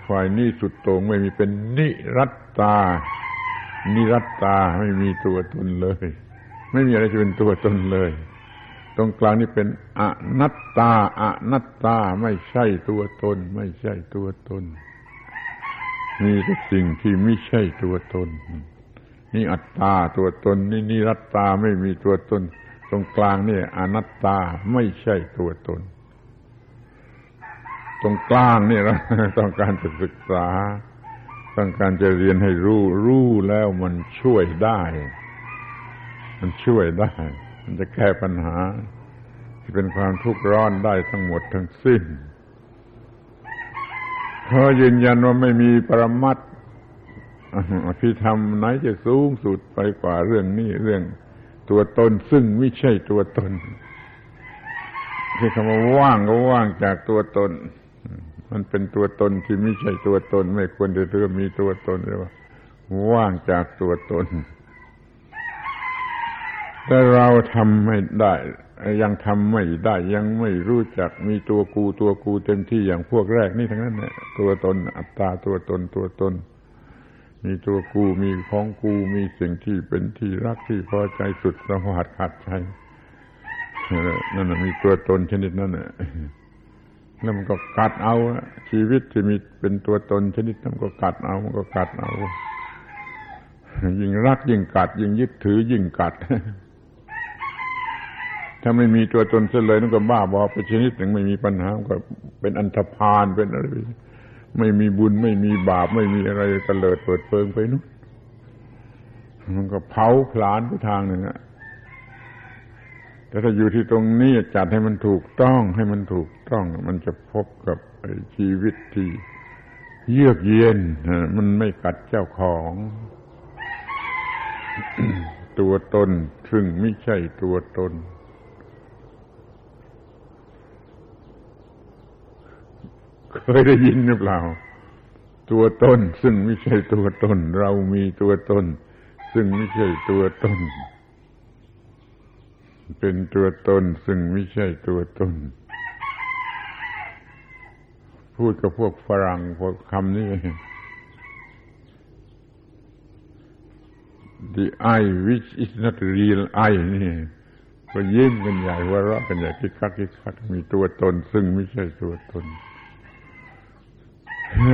ฝ่ายนี้สุดโต่งไม่มีเป็นนิรัตตา นิรัตตาไม่มีตัวตนเลย ไม่มีอะไรจะเป็นตัวตนเลย ตรงกลางนี่เป็นอนัตตาอนัตตาไม่ใช่ตัวตน ไม่ใช่ตัวตน มีแต่สิ่งที่ไม่ใช่ตัวตนนี่อัตตาตัวตน นี่นิรัตตาไม่มีตัวตน ตรงกลางนี่อนัตตาไม่ใช่ตัวตน ตรงกลางนี่เราต้องการจะศึกษา ต้องการจะเรียนให้รู้ รู้แล้วมันช่วยได้ มันช่วยได้ มันจะแก้ปัญหา ที่เป็นความทุกข์ร้อนได้ทั้งหมดทั้งสิ้นเพรายืนยันว่าไม่มีปรมัตอภิธรรมไหนจะสูงสุดไปกว่าเรื่องนี้เรื่อง ตัวตนซึ่งไม่ใช่ตัวตนที่คำว่าว่างก็ว่างจากตัวตน มันเป็นตัวตนที่ไม่ใช่ตัวตน ไม่ควรจะเรื่อมีตัวตนเลยว่า ว่างจากตัวตน แต่เราทำไม่ได้ ยังทำไม่ได้ยังไม่รู้จักมีตัวกูตัวกูเต็มที่อย่างพวกแรกนี่ทั้งนั้นเนี่ยตัวตนอัตตาตัวตนตัวตน มีตัวกูมีของกูมีสิ่งที่เป็นที่รักที่พอใจสุดสวัสดิ์ขัดใจนั่นมีตัวตนชนิดนั้นน่ะแล้วมันก็กัดเอา ชีวิตที่มีเป็นตัวตนชนิดนั้นก็กัดเอา มันก็กัดเอา ยิ่งรักยิ่งกัด ยิ่งยึดถือยิ่งกัด ถ้าไม่มีตัวตนเสียเลยนั่นก็บ้าบอไปชนิดหนึ่งไม่มีปัญหาก็เป็นอันธพาลเป็นอะไร ไม่มีบุญไม่มีบาปไม่มีอะไรเตลิดเปิดเปิงไปนู้นมันก็เผาผลาญไปทางหนึ่งอะแต่ถ้าอยู่ที่ตรงนี้จัดให้มันถูกต้องให้มันถูกต้อง มันจะพบกับชีวิตที่เยือกเย็นมันไม่กัดเจ้าของ ตัวตน ซึ่งไม่ใช่ตัวตน เคยได้ยินหรือเปล่า ตัวตนซึ่งไม่ใช่ตัวตน เรามีตัวตน ซึ่งไม่ใช่ตัวตน เป็นตัวตนซึ่งไม่ใช่ตัวตน พูดกับพวกฝรั่งพวกคำนี้ the I which is not real I นี่ก็ยิ้มกันใหญ่ว่าเราะกันใหญ่คิกคักคิกคักมีตัวตน ซึ่งไม่ใช่ตัวตน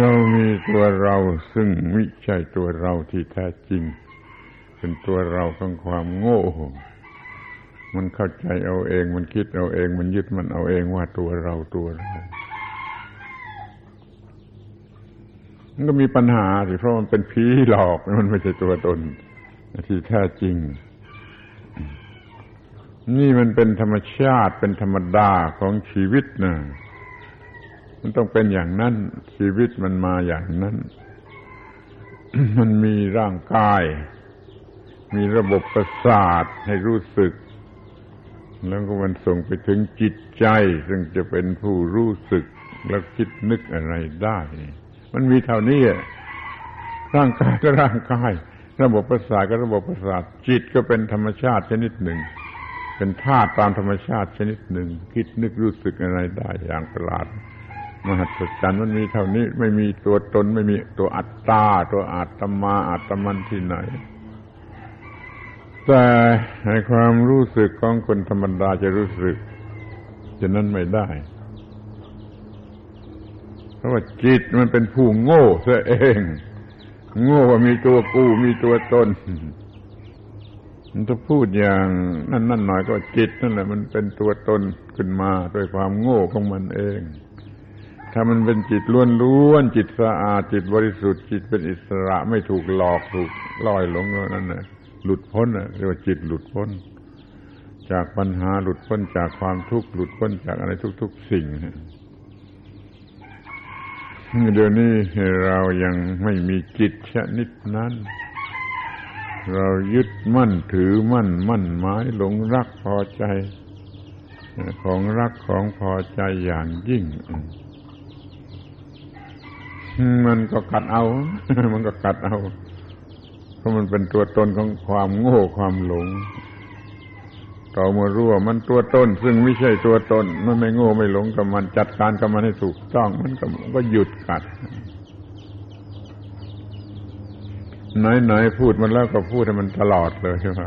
เรามีตัวเราซึ่งไม่ใช่ตัวเราที่แท้จริง เป็นตัวเราของความโง่ มันเข้าใจเอาเอง มันคิดเอาเอง มันยึดมันเอาเองว่าตัวเราตัวเรามันก็มีปัญหาสิเพราะมันเป็นผีหลอกมันไม่ใช่ตัวตนที่แท้จริง นี่มันเป็นธรรมชาติเป็นธรรมดาของชีวิตนะ มันต้องเป็นอย่างนั้น ชีวิตมันมาอย่างนั้น มันมีร่างกาย มีระบบประสาทให้รู้สึก แล้วก็มันส่งไปถึงจิตใจ ซึ่งจะเป็นผู้รู้สึกแล้วคิดนึกอะไรได้ มันมีเท่านี้ร่างกายก็ร่างกาย ระบบประสาทก็ระบบประสาท จิตก็เป็นธรรมชาติชนิดหนึ่ง เป็นธาตุตามธรรมชาติชนิดหนึ่ง คิดนึกรู้สึกอะไรได้อย่างประหลาด มหัศจรรย์มันมีเท่านี้ไม่มีตัวตนไม่มีตัวอัตตาตัวอาตมาอาตมันที่ไหน แต่ในความรู้สึกของคนธรรมดาจะรู้สึกจะนั้นไม่ได้ เพราะว่าจิตมันเป็นผู้โง่ซะเอง โง่ว่ามีตัวกูมีตัวตนมันจะพูดอย่างนั่นนั่นหน่อยก็จิตนั่นแหละมันเป็นตัวตนขึ้นมาด้วยความโง่ของมันเอง ถ้ามันเป็นจิตล้วนล้วนจิตสะอาดจิตบริสุทธิ์จิตเป็นอิสระไม่ถูกหลอกถูกล่อยหลงนั่นแหละหลุดพ้นเรียกว่าจิตหลุดพ้น จากปัญหาหลุดพ้นจากความทุกข์หลุดพ้นจากอะไรทุก ๆ สิ่งเดี๋ยวนี้เรายังไม่มีจิตชนิดนั้น เรายึดมั่นถือมั่น มั่นหมายหลงรักพอใจ ของรักของพอใจอย่างยิ่ง มันก็กัดเอา มันก็กัดเอา เพราะมันเป็นตัวตนของความโง่ความหลง ต่อมารู้ว่ามันตัวตน ซึ่งไม่ใช่ตัวตน มันไม่โง่ไม่หลงกับมันจัดการกับมันให้ถูกต้อง มันก็ก็หยุดกัดไหนๆพูดมันแล้วก็พูดให้มันตลอดเลยใช่ไหม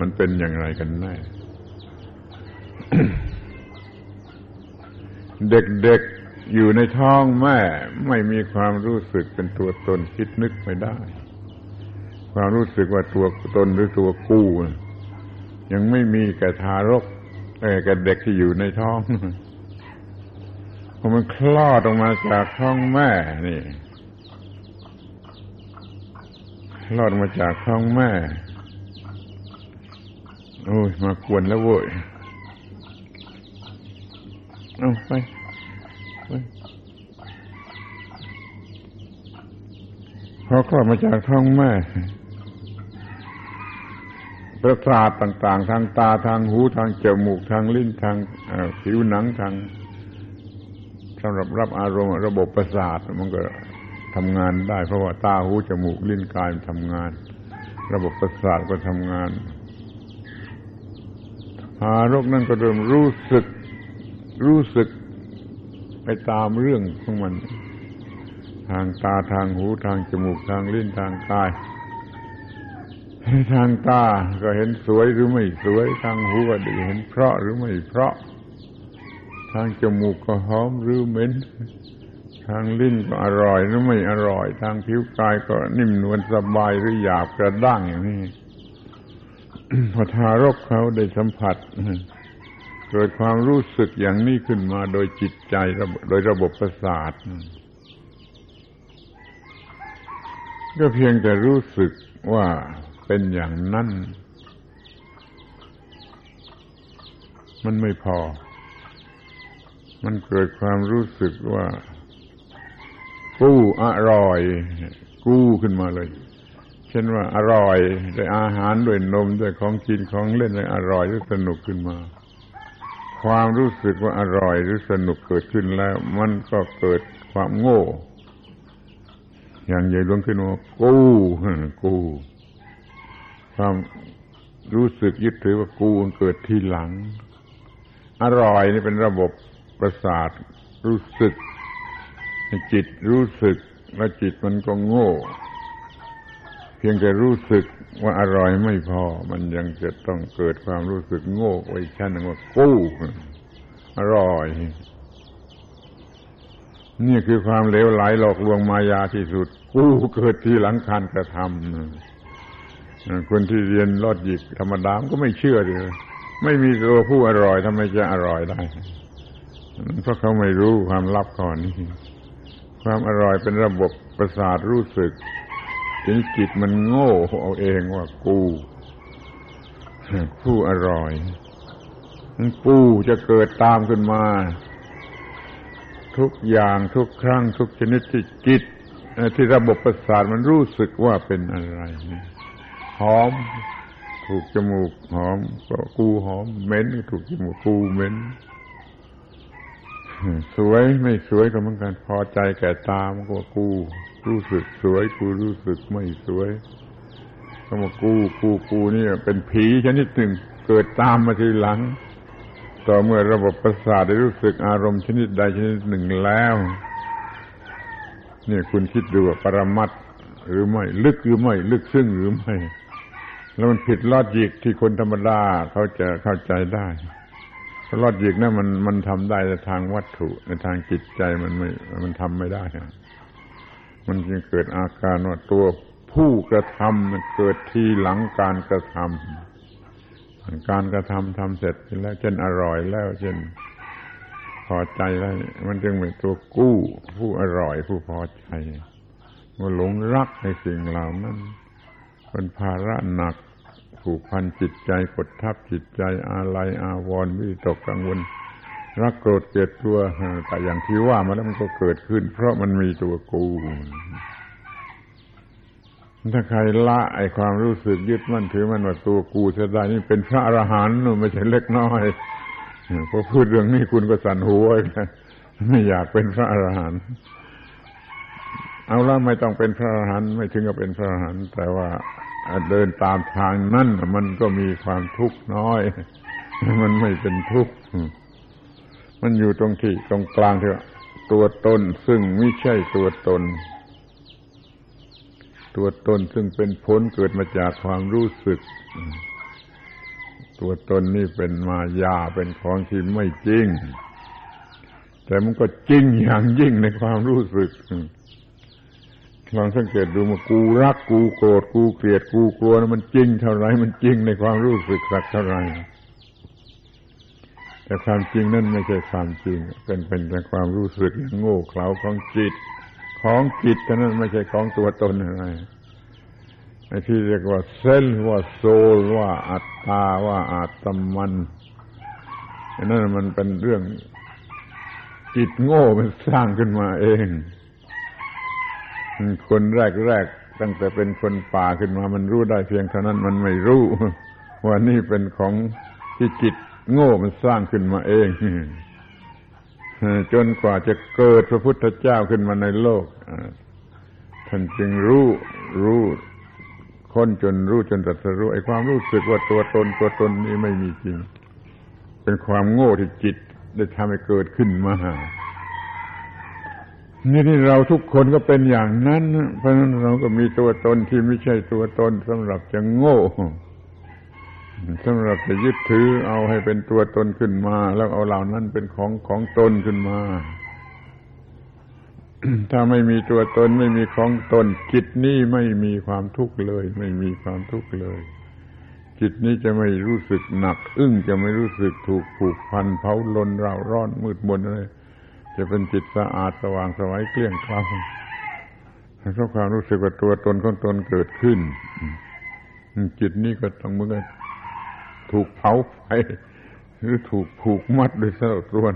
มันเป็นอย่างไรกันแน่เด็กๆ อยู่ในท้องแม่ไม่มีความรู้สึกเป็นตัวตนคิดนึกไม่ได้ ความรู้สึกว่าตัวตนหรือตัวกู้ยังไม่มีแก่ทารกแก่เด็กที่อยู่ในท้องพอมันคลอดออกมาจากท้องแม่นี่คลอดมาจากท้องแม่ โอ้ยมาควรแล้วโว้ยเอาไป พอคลอดมาจากท้องแม่ ประสาทต่าง ๆ ทางตาทางหูทางจมูกทางลิ้นทางผิวหนังทางสำหรับรับอารมณ์ระบบประสาทมันก็ทำงานได้ เพราะว่าตาหูจมูกลิ้นกายทำงาน ระบบประสาทก็ทำงานหารกนั่นก็เริ่มรู้สึก รู้สึก ไปตามเรื่องของมัน ทางตาทางหูทางจมูกทางลิ้นทางกาย ทางตาก็เห็นสวยหรือไม่สวย ทางหูก็ดีเห็นเพราะหรือไม่เพราะ ทางจมูกก็หอมหรือเหม็นทางลิ้นก็อร่อยหรือไม่อร่อย ทางผิวกายก็นิ่มนวลสบายหรือหยาบกระด้างอย่างนี้พอทารกเขาได้สัมผัส เกิดความรู้สึกอย่างนี้ขึ้นมาโดยจิตใจโดยระบบประสาทก็เพียงแต่รู้สึกว่าเป็นอย่างนั้น มันไม่พอ มันเกิดความรู้สึกว่า กู้อร่อย กู้ขึ้นมาเลย เช่นว่าอร่อยด้วยอาหารด้วยนมด้วยของกินของเล่นเลยอร่อยหรือสนุกขึ้นมา ความรู้สึกว่าอร่อยหรือสนุกเกิดขึ้นแล้ว มันก็เกิดความโง่ อย่างใหญ่ลงขึ้นว่ากูกูความรู้สึกยึดถือว่ากูเกิดทีหลัง อร่อยนี่เป็นระบบประสาทรู้สึกจิตรู้สึก แล้วจิตมันก็โง่ เพียงแต่รู้สึก ว่าอร่อยไม่พอ มันยังจะต้องเกิดความรู้สึกโง่ไว้ชั้นหนึ่งว่ากู้อร่อย นี่คือความเลวไหลหลอกลวงมายาที่สุด กู้เกิดที่หลังการกระทำคนที่เรียนรอดหยิกธรรมดามก็ไม่เชื่อเลยไม่มีตัวผู้อร่อยทำไมจะอร่อยได้เพราะเขาไม่รู้ความลับก่อนนี้ ความอร่อยเป็นระบบประสาทรู้สึก ถึงจิตมันโง่เอาเองว่ากู ผู้อร่อยกูจะเกิดตามขึ้นมา ทุกอย่างทุกครั้ง ทุกชนิดที่จิตที่ระบบประสาทมันรู้สึกว่าเป็นอะไรหอม ถูกจมูกหอมก็กูหอมเหม็นถูกจมูกกูเหม็นสวยไม่สวยก็เหมือนกันพอใจแก่ตามันก็กู รู้สึกสวย กูรู้สึกไม่สวยก็มากูกูกูนี่เป็นผีชนิดหนึ่งเกิดตามมาทีหลัง ต่อเมื่อระบบประสาทได้รู้สึกอารมณ์ชนิดใดชนิดหนึ่งแล้วนี่คุณคิดดูว่าปรมัตหรือไม่ลึกหรือไม่ ลึกซึ้งหรือไม่ แล้วมันผิดลอดยิกที่คนธรรมดาเขาจะเข้าใจได้ลอดยิกนะั่นมันมันทำได้ในทางวัตถุในทางจิตใจมันไม่มันทำไม่ได้ มันจึงเกิดอาการว่าตัวผู้กระทำมันเกิดทีหลังการกระทำการกระทำทำเสร็จแล้วเช่นอร่อยแล้วเช่นพอใจแล้วมันจึงเป็นตัวกู้ ผู้อร่อยผู้พอใจมันหลงรักในสิ่งเหล่านั้นเป็นภาระหนักผูกพันจิตใจกดทับจิตใจอาลัยอาวรณ์วิตกกังวล รักโกรธเกลียดตัวแต่อย่างที่ว่ามาแล้วมันก็เกิดขึ้น เพราะมันมีตัวกูถ้าใครละไอความรู้สึกยึดมั่นถือมันว่าตัวกูจะได้นี่เป็นพระอรหันต์ไม่ใช่เล็กน้อยพอพูดเรื่องนี้คุณก็สั่นหัวไม่อยากเป็นพระอรหันต์เอาละไม่ต้องเป็นพระอรหันต์ไม่ถึงกับเป็นพระอรหันต์แต่ว่าเดินตามทางนั่นมันก็มีความทุกข์น้อย มันไม่เป็นทุกข์ มันอยู่ตรงที่ตรงกลางที่ตัวตนซึ่งไม่ใช่ตัวตน ตัวตนซึ่งเป็นผลเกิดมาจากความรู้สึก ตัวตนนี่เป็นมายาเป็นของที่ไม่จริง แต่มันก็จริงอย่างยิ่งในความรู้สึกลองสังเกตดูมากูรักกูโกรธกูเกลียดกูกลัวนะมันจริงเท่าไรมันจริงในความรู้สึกสักเท่าไร แต่ความจริงนั่นไม่ใช่ความจริง เป็นเป็นแต่ความรู้สึกโง่เขลาของจิต ของจิตเท่านั้นไม่ใช่ของตัวตนอะไรไอ้ที่เรียกว่าเซลว่าโซลว่าอัตตาว่าอาตมันนั่นมันเป็นเรื่องจิตโง่มันสร้างขึ้นมาเอง คนแรกๆตั้งแต่เป็นคนป่าขึ้นมา มันรู้ได้เพียงเท่านั้นมันไม่รู้ว่านี่เป็นของที่จิต โง่มันสร้างขึ้นมาเองจนกว่าจะเกิดพระพุทธเจ้าขึ้นมาในโลกท่านจึงรู้รู้คนจนรู้จนตรัสรู้ไอ้ความรู้สึกว่าตัวตนตัวตนนี้ไม่มีจริง เป็นความโง่ที่จิตได้ทำให้เกิดขึ้นมานี่ที่เราทุกคนก็เป็นอย่างนั้น เพราะฉะนั้นเราก็มีตัวตนที่ไม่ใช่ตัวตนสำหรับจะโง่ สำหรับจะยึดถือเอาให้เป็นตัวตนขึ้นมา แล้วเอาเหล่านั้นเป็นของของตนขึ้นมา ถ้าไม่มีตัวตนไม่มีของตน จิตนี้ไม่มีความทุกข์เลย ไม่มีความทุกข์เลย จิตนี้จะไม่รู้สึกหนัก อึ้งจะไม่รู้สึกถูกผูกพันเผาลนเราร้อนมืดมนอะไรจะเป็นจิตสะอาดสว่างสวัยเกลี้ยงคลาเพราะความรู้สึกว่าตัวตนของตนเกิดขึ้น จิตนี้ก็ต้องเมื่อ ถูกเผาไฟหรือถูกผูกมัดด้วยเส้าตรวน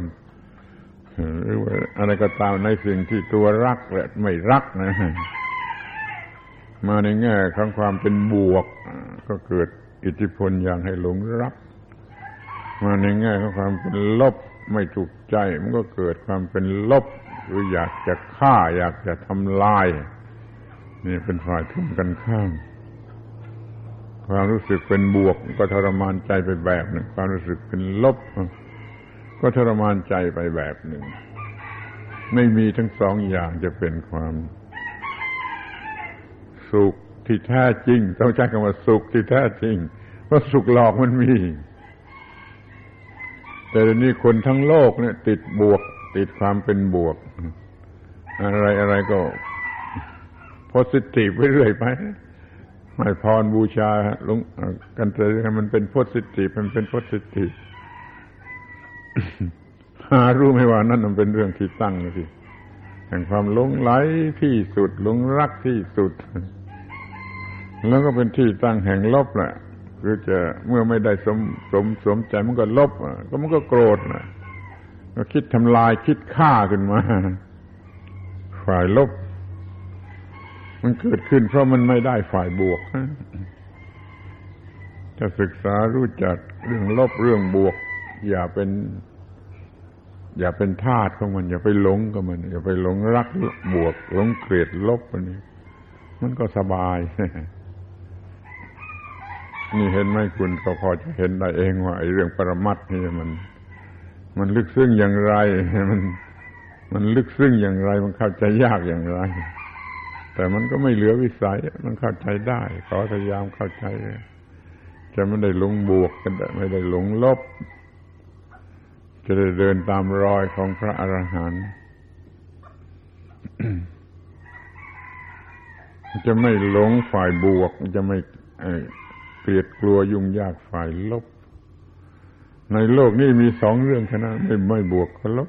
หรือว่าอะไรก็ตามในสิ่งที่ตัวรักและไม่รักนะ มาในแง่ของความเป็นบวก ก็เกิดอิทธิพลอย่างให้หลงรัก มาในแง่ของความเป็นลบไม่ถูกใจมันก็เกิดความเป็นลบ หรืออยากจะฆ่าอยากจะทำลาย นี่เป็นฝ่ายทุ่มกันข้าม ความรู้สึกเป็นบวก ก็ทรมานใจไปแบบหนึ่ง ความรู้สึกเป็นลบ ก็ทรมานใจไปแบบหนึ่ง ไม่มีทั้งสองอย่างจะเป็นความสุขที่แท้จริง ต้องใช้คำว่าสุขที่แท้จริง เพราะสุขหลอกมันมี แต่เดี๋ยวนี้คนทั้งโลกเนี่ย ติดบวก ติดความเป็นบวก อะไรอะไรก็โพสิทีฟไปเรื่อยไป ไม่พรบูชาลงกันเตยมันเป็นโพสิทีฟมันเป็นโพสิทีฟหารู้ไหมว่านั่นมันเป็นเรื่องที่ตั้งสิแห่งความหลงไหลที่สุดหลงรักที่สุด แล้วก็เป็นที่ตั้งแห่งลบแหละคือจะเมื่อไม่ได้สมสมสมใจมันก็ลบก็มันก็โกรธนะก็คิดทำลายคิดฆ่าขึ้นมา ฝ่ายลบ มันเกิดขึ้น เพราะมันไม่ได้ฝ่ายบวกจะศึกษารู้จักเรื่องลบเรื่องบวก อย่าเป็น อย่าเป็นทาสของมัน อย่าไปหลงกับมัน อย่าไปหลงรักบวกหลงเกลียดลบอันนี้มันก็สบาย นี่เห็นไหมคุณก็พอจะเห็นได้เองว่าไอ้เรื่องปรมัตนี่มัน มันลึกซึ้งอย่างไรมัน มันลึกซึ้งอย่างไร มันเข้าใจยากอย่างไร แต่มันก็ไม่เหลือวิสัย มันเข้าใจได้ ขอพยายามเข้าใจจะไม่ได้หลงบวกกันไม่ได้หลงลบ จะได้เดินตามรอยของพระอรหันต์จะไม่หลงฝ่ายบวก จะไม่เกลียดกลัวยุ่งยากฝ่ายลบ ในโลกนี้มีสองเรื่องแค่นั้นไม่ไม่บวกก็ลบ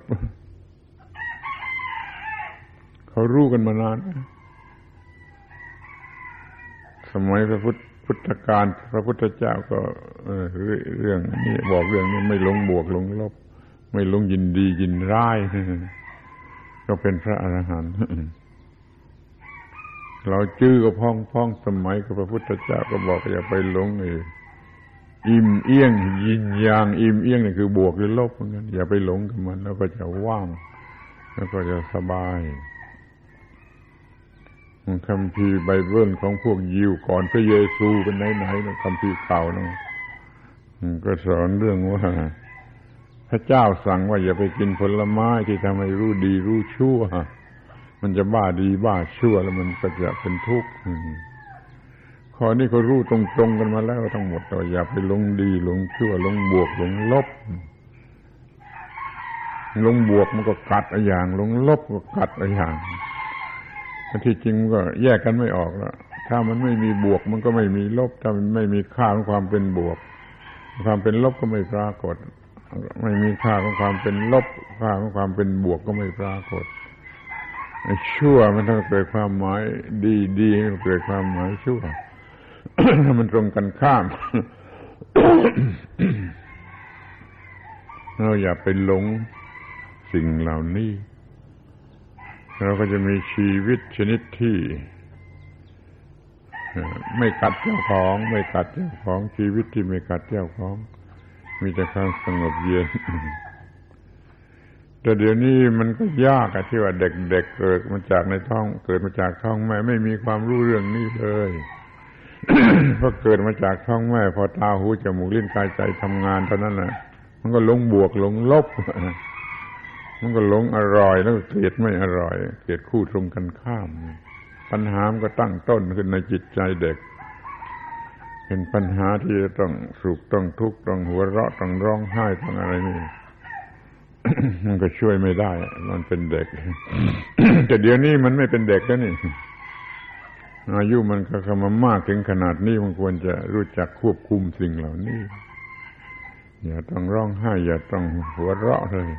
เขารู้กันมานาน สมัยพระพุทธพุทธการพระพุทธเจ้าก็เรื่องนี้บอกเรื่องนี้ไม่ลงบวกลงลบ ไม่ลงยินดียินร้าย ก็เป็นพระอรหันต์เราจื้อก็พ้องพ้องสมัยกับพระพุทธเจ้าก็บอกอย่าไปหลงเออิ่มเอี้ยง ยินยาง อิ่มเอี้ยงนี่คือบวกหรือลบเหมือนกันอย่าไปหลงกับมัน แล้วก็จะว่าง แล้วก็จะสบาย คำพีไบเบิลของพวกยิวก่อนพระเยซูเป็นไหนๆนะคำพีเก่านะก็สอนเรื่องว่า พระเจ้าสั่งว่าอย่าไปกินผลไม้ที่ทำให้รู้ดีรู้ชั่ว มันจะบ้าดีบ้าชั่วแล้วมันก็จะเป็นทุกข์ข้อนี้เขารู้ตรงๆกันมาแล้วทั้งหมดแต่อย่าไปลงดีลงชั่วลงบวกลงลบ ลงบวกมันก็กัดอย่าง ลงลบก็กัดอย่าง ที่จริงก็แยกกันไม่ออกแล้วถ้ามันไม่มีบวกมันก็ไม่มีลบ ถ้ามันไม่มีค่าของความเป็นบวก ความเป็นลบก็ไม่ปรากฏ ไม่มีค่าของความเป็นลบ ค่าของความเป็นบวกก็ไม่ปรากฏ ชั่วมันต้องเกิดความหมายดีดีเกิดความหมายชั่วมันตรงกันข้าม เราอย่าไปหลงสิ่งเหล่านี้ เราก็จะมีชีวิตชนิดที่ไม่กัดเจ้าของ ไม่กัดเจ้าของชีวิตที่ไม่กัดเจ้าของ มีแต่ความสงบเย็นแต่เดี๋ยวนี้มันก็ยากอะที่ว่าเด็กๆเเกิดมาจากในท้อง เกิดมาจากท้องแม่ไม่มีความรู้เรื่องนี้เลยพราะเกิดมาจากท้องแม่ พอตาหูจมูกลิ้นกายใจทำงานเท่านั้นแหละมันก็ลงบวกลงลบ มันก็หลงอร่อย แล้วเกลียดไม่อร่อย เกลียดคู่ตรงกันข้าม ปัญหามันก็ตั้งต้นขึ้นในจิตใจเด็ก เป็นปัญหาที่ต้องสุขต้องทุกข์ต้องหัวเราะต้องร้องไห้ต้องอะไรนี่มันก็ช่วยไม่ได้ มันเป็นเด็ก แต่เดี๋ยวนี้มันไม่เป็นเด็กแล้วนี่ อายุมันก็เข้ามามากถึงขนาดนี้มันควรจะรู้จักควบคุมสิ่งเหล่านี้ อย่าต้องร้องไห้ อย่าต้องหัวเราะเลย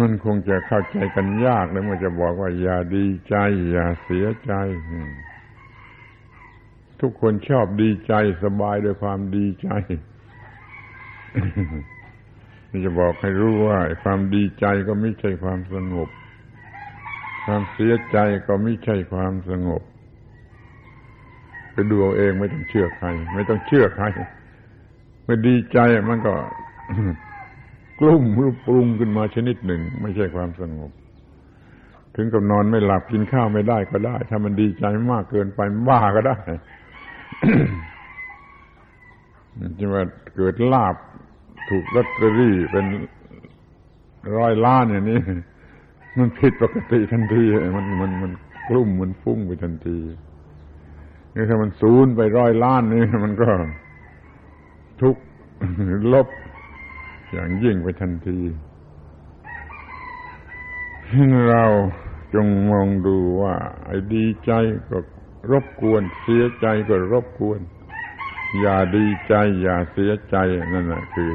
มันคงจะเข้าใจกันยากเลยมันจะบอกว่าอย่าดีใจ อย่าเสียใจ ทุกคนชอบดีใจสบายด้วยความดีใจจะบอกให้รู้ว่า ความดีใจก็ไม่ใช่ความสงบ ความเสียใจก็ไม่ใช่ความสงบไปดูเอาเองไม่ต้องเชื่อใคร ไม่ต้องเชื่อใครเมื่อดีใจมันก็ กลุ้มรูปปรุงขึ้นมาชนิดหนึ่ง ไม่ใช่ความสงบ ถึงกับนอนไม่หลับกินข้าวไม่ได้ก็ได้ ถ้ามันดีใจมากเกินไปบ้าก็ได้จะว่าเกิดลาบถูกลอตเตอรี่เป็นร้อยล้านอย่างนี้ มันผิดปกติทันที มันมันมันกลุ่มมันฟุ้งไปทันทีนี่ถ้ามันศูนย์ไปร้อยล้านนี่มันก็ทุกลบ อย่างยิ่งไปทันที เราจงมองดูว่า ไอ้ดีใจก็รบกวน เสียใจก็รบกวน อย่าดีใจ อย่าเสียใจนั่นแหละคือ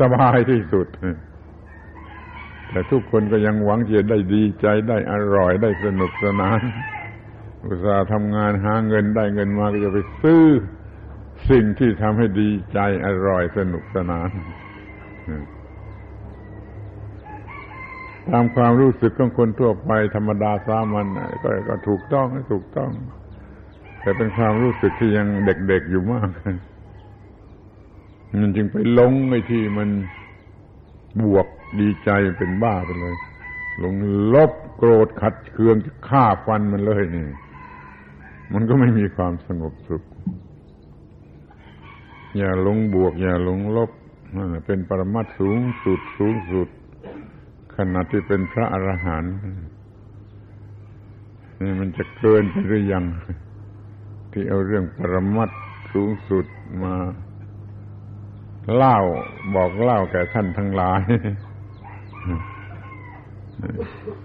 สบายที่สุด แต่ทุกคนก็ยังหวังจะได้ดีใจได้อร่อยได้สนุกสนาน อุตส่าห์ทำงานหาเงินได้เงินมาก็จะไปซื้อ สิ่งที่ทำให้ดีใจอร่อยสนุกสนานตามความรู้สึกของคนทั่วไปธรรมดาสามัญก็ก็ถูกต้องถูกต้อง แต่เป็นความรู้สึกที่ยังเด็กๆอยู่มาก มันจึงไปลงไอ้ที่มันบวกดีใจเป็นบ้าไปเลยลงลบโกรธขัดเคืองฆ่าฟันมันเลยนี่ มันก็ไม่มีความสงบสุข อย่าหลงบวก อย่าหลงลบเป็นปรมัตสูงสุดสูงสุด ขนาดที่เป็นพระอรหันต์นี่มันจะเกินไปหรือยัง ที่เอาเรื่องปรมัตสูงสุดมาเล่าบอกเล่าแก่ท่านทั้งหลาย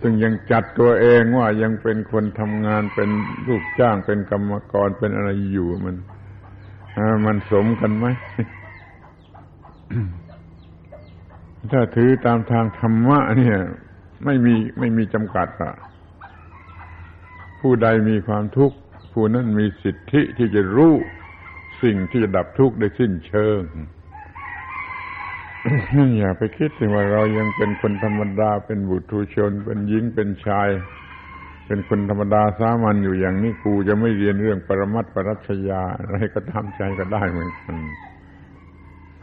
ซึ่งยังจัดตัวเองว่ายังเป็นคนทำงานเป็นลูกจ้างเป็นกรรมกรเป็นอะไรอยู่มัน มันสมกันไหม ถ้าถือตามทางธรรมะ เนี่ย ไม่มีไม่มีจำกัดอะผู้ใดมีความทุกข์ผู้นั้นมีสิทธิที่จะรู้สิ่งที่จะดับทุกข์ได้สิ้นเชิงอย่าไปคิดถึงว่าเรายังเป็นคนธรรมดาเป็นบุตรชน เป็นหญิงเป็นชาย เป็นคนธรรมดาสามัญอยู่อย่างนี้กูจะไม่เรียนเรื่องปรมัตปรัชญาอะไรก็ทำใจก็ได้เหมือนกัน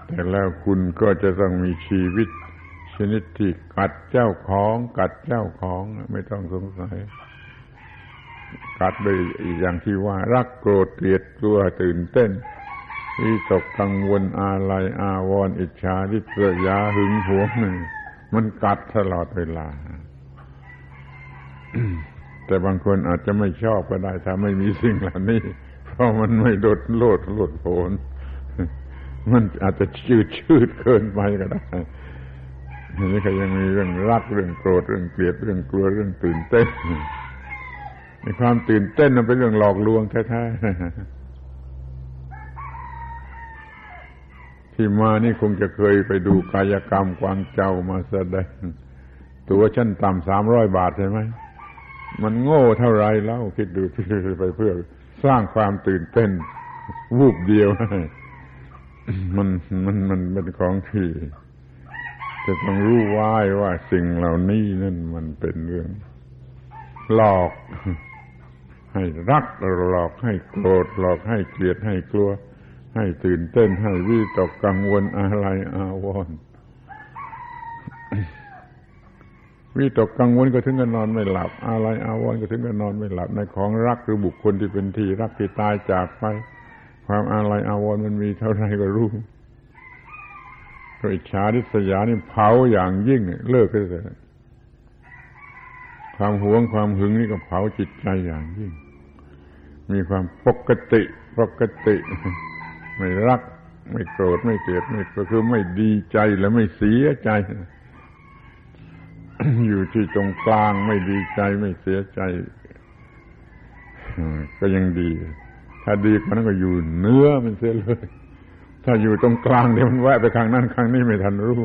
แต่แล้วคุณก็จะต้องมีชีวิต ชนิดที่กัดเจ้าของ กัดเจ้าของไม่ต้องสงสัย กัดโดยอย่างที่ว่า รักโกรธเกลียดกลัวตื่นเต้นวิตกกังวลอาลัยอาวรอิจฉาริษยาหึงหวงหนึ่ง มันกัดตลอดเวลา แต่บางคนอาจจะไม่ชอบก็ได้ถ้าไม่มีสิ่งเหล่านี้ เพราะมันไม่โดดโลดโลดโผนมันอาจจะชืดชืดเกินไปก็ได้นี่ก็ยังมีเรื่องรักเรื่องโกรธเรื่องเกลียดเรื่องกลัวเรื่องตื่นเต้นในความตื่นเต้นมันเป็นเรื่องหลอกลวงแท้ๆที่มานี่คงจะเคยไปดูกายกรรมกวางเจ้ามาแสดง ตัวชั้นต่ำสามร้อยบาทใช่ไหม มันโง่เท่าไรแล้ว คิดดูที่ไปเพื่อสร้างความตื่นเต้น วูบเดียวมันมันมันเป็นของที่จะต้องรู้ไว้ว่าสิ่งเหล่านี้นั่นมันเป็นเรื่อง หลอก ให้รักหลอกให้โกรธหลอกให้เกลียดให้กลัว ให้ตื่นเต้นให้วิตกกังวลอะไรอาวรณ์ วิตกกังวลก็ถึงกับนอนไม่หลับ อะไรอาวรณ์ก็ถึงกับนอนไม่หลับ ในของรักหรือบุคคลที่เป็นที่รักที่ตายจากไป ความอะไรอาวรณ์มันมีเท่าไรก็รู้ก็อิจฉาริษยานี่เผาอย่างยิ่งเลิกเลย ความหวงความหึงนี่ก็เผาจิตใจอย่างยิ่ง มีความปกติปกติ ไม่รัก ไม่โกรธไม่เกลียดไม่ก็คือไม่ดีใจและไม่เสียใจ อยู่ที่ตรงกลางไม่ดีใจไม่เสียใจก็ยังดี ถ้าดีกว่านั้นก็อยู่เนื้อมันเสียเลย ถ้าอยู่ตรงกลางเดี๋ยวมันแวะไปข้างนั้นข้างนี้ไม่ทันรู้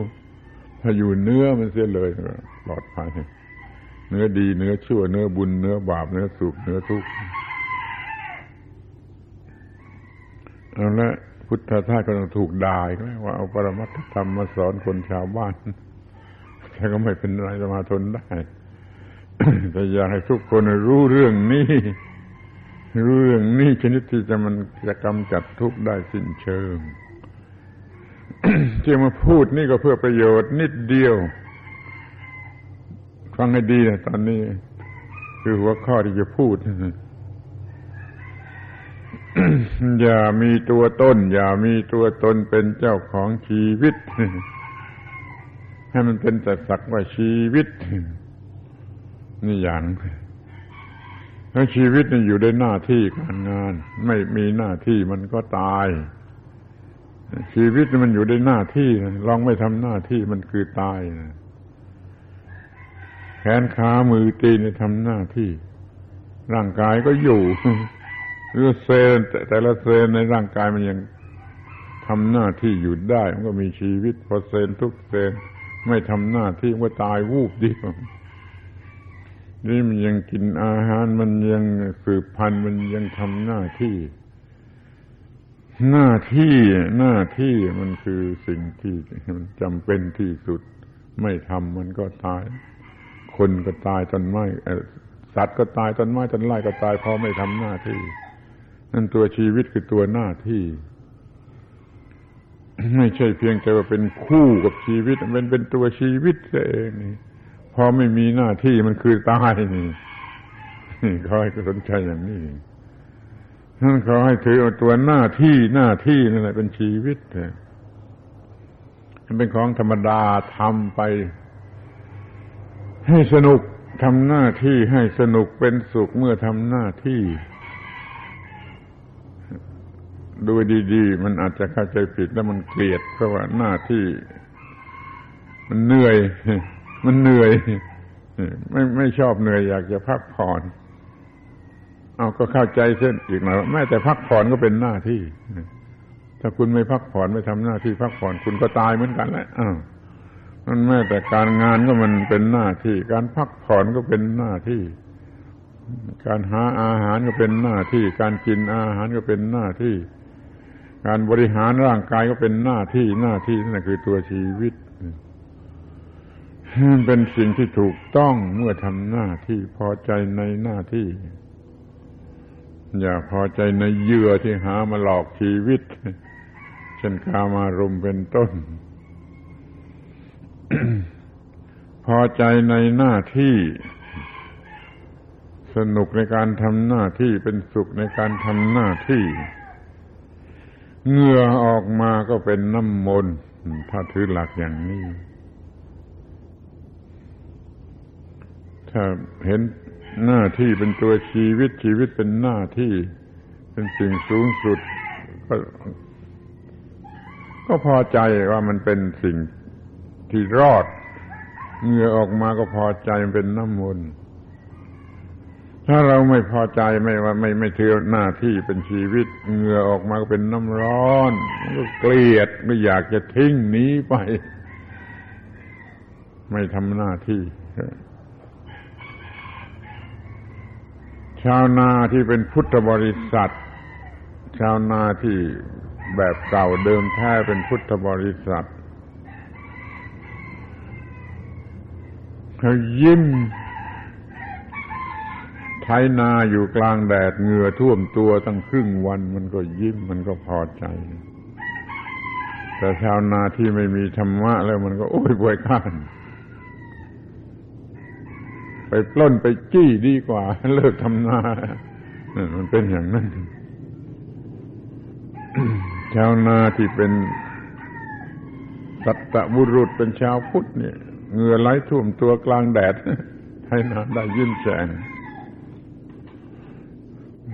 ถ้าอยู่เนื้อมันเสียเลยปลอดภัยเนื้อดีเนื้อชั่วเนื้อบุญเนื้อบาปเนื้อสุขเนื้อทุกข์เอาละพุทธทาสก็ต้องถูกด่าว่าเอาปรมัตธรรมมาสอนคนชาวบ้าน แต่ก็ไม่เป็นไรจะมาทนได้แต่อยากให้ทุกคนรู้เรื่องนี้ รู้เรื่องนี้ชนิดที่จะมันจะกำจัดทุกข์ได้สิ้นเชิงที่มาพูดนี่ก็เพื่อประโยชน์นิดเดียว ฟังให้ดีนะตอนนี้ คือหัวข้อที่จะพูด อย่ามีตัวตน อย่ามีตัวตนเป็นเจ้าของชีวิต ให้มันเป็นแต่สักว่าชีวิต นี่อย่างแล้วชีวิตนี่อยู่ในหน้าที่การงาน ไม่มีหน้าที่มันก็ตาย ชีวิตมันอยู่ในหน้าที่ลองไม่ทำหน้าที่มันคือตายนะแขนขามือตีนทำหน้าที่ ร่างกายก็อยู่หรือเซลล์แต่ละเซลล์ในร่างกายมันยังทำหน้าที่อยู่ได้ มันก็มีชีวิตพอเซลล์ทุกเซลล์ ไม่ทำหน้าที่มันตายวูบเดียว นี่มันยังกินอาหารมันยังสืบพันธุ์มันยังทำหน้าที่ หน้าที่หน้าที่มันคือสิ่งที่มันจำเป็นที่สุด ไม่ทำมันก็ตาย คนก็ตายต้นไม้สัตว์ก็ตายต้นไม้ต้นไร่ก็ตายเพราะไม่ทำหน้าที่ นั่นตัวชีวิตคือตัวหน้าที่ ไม่ใช่เพียงแต่ว่าเป็นคู่กับชีวิต มันเป็นตัวชีวิตเองนี่พอไม่มีหน้าที่มันคือตายนี่นี่ขอให้สนใจอย่างนี้นั่นเขาให้ถือเอาตัวหน้าที่หน้าที่นั่นแหละเป็นชีวิตมันเป็นของธรรมดาทำไป ให้สนุกทำหน้าที่ให้สนุกเป็นสุขเมื่อทำหน้าที่ ดูดีๆ มันอาจจะเข้าใจผิดแล้วมันเกลียด เพราะว่าหน้าที่ มันเหนื่อย มันเหนื่อย ไม่ไม่ชอบเหนื่อยอยากจะพักผ่อนเอาก็เข้าใจเส้นอีกหน่อยแม้แต่พักผ่อนก็เป็นหน้าที่ ถ้าคุณไม่พักผ่อนไม่ทำหน้าที่พักผ่อนคุณก็ตายเหมือนกันแหละอ้าวมันแม้แต่การงานก็มันเป็นหน้าที่ การพักผ่อนก็เป็นหน้าที่ การหาอาหารก็เป็นหน้าที่ การกินอาหารก็เป็นหน้าที่ การบริหารร่างกายก็เป็นหน้าที่หน้าที่นั่นคือตัวชีวิตเป็นสิ่งที่ถูกต้องเมื่อทำหน้าที่พอใจในหน้าที่ อย่าพอใจในเหยื่อที่หามาหลอกชีวิต เช่นกามารมเป็นต้น พอใจในหน้าที่ สนุกในการทำหน้าที่เป็นสุขในการทำหน้าที่ เหงื่อออกมาก็เป็นน้ำมนต์ถ้าถือหลักอย่างนี้ ถ้าเห็นหน้าที่เป็นตัวชีวิตชีวิตเป็นหน้าที่ เป็นสิ่งสูงสุด ก็ก็พอใจว่ามันเป็นสิ่งที่รอด เหงื่อออกมาก็พอใจมันเป็นน้ำมนต์ ถ้าเราไม่พอใจไม่ว่าไม่ไม่ถือหน้าที่เป็นชีวิตเหงื่อออกมาก็เป็นน้ำร้อนก็เกลียดไม่อยากจะทิ้งหนีไป ไม่ทำหน้าที่ ชาวนาที่เป็นพุทธบริษัท ชาวนาที่แบบเก่าเดิมแท้เป็นพุทธบริษัทเขายิ้ม ไถนาอยู่กลางแดดเหงื่อท่วมตัวตั้งครึ่งวันมันก็ยิ้มมันก็พอใจ แต่ชาวนาที่ไม่มีธรรมะแล้วมันก็โอ้ยบวยข้านไปปล้นไปจี้ดีกว่า เลิกทำนามันเป็นอย่างนั้นชาวนาที่เป็นสัตบุรุษเป็นชาวพุทธเนี่ยเหงื่อไหลท่วมตัวกลางแดดให้นาได้ยิ้มแฉง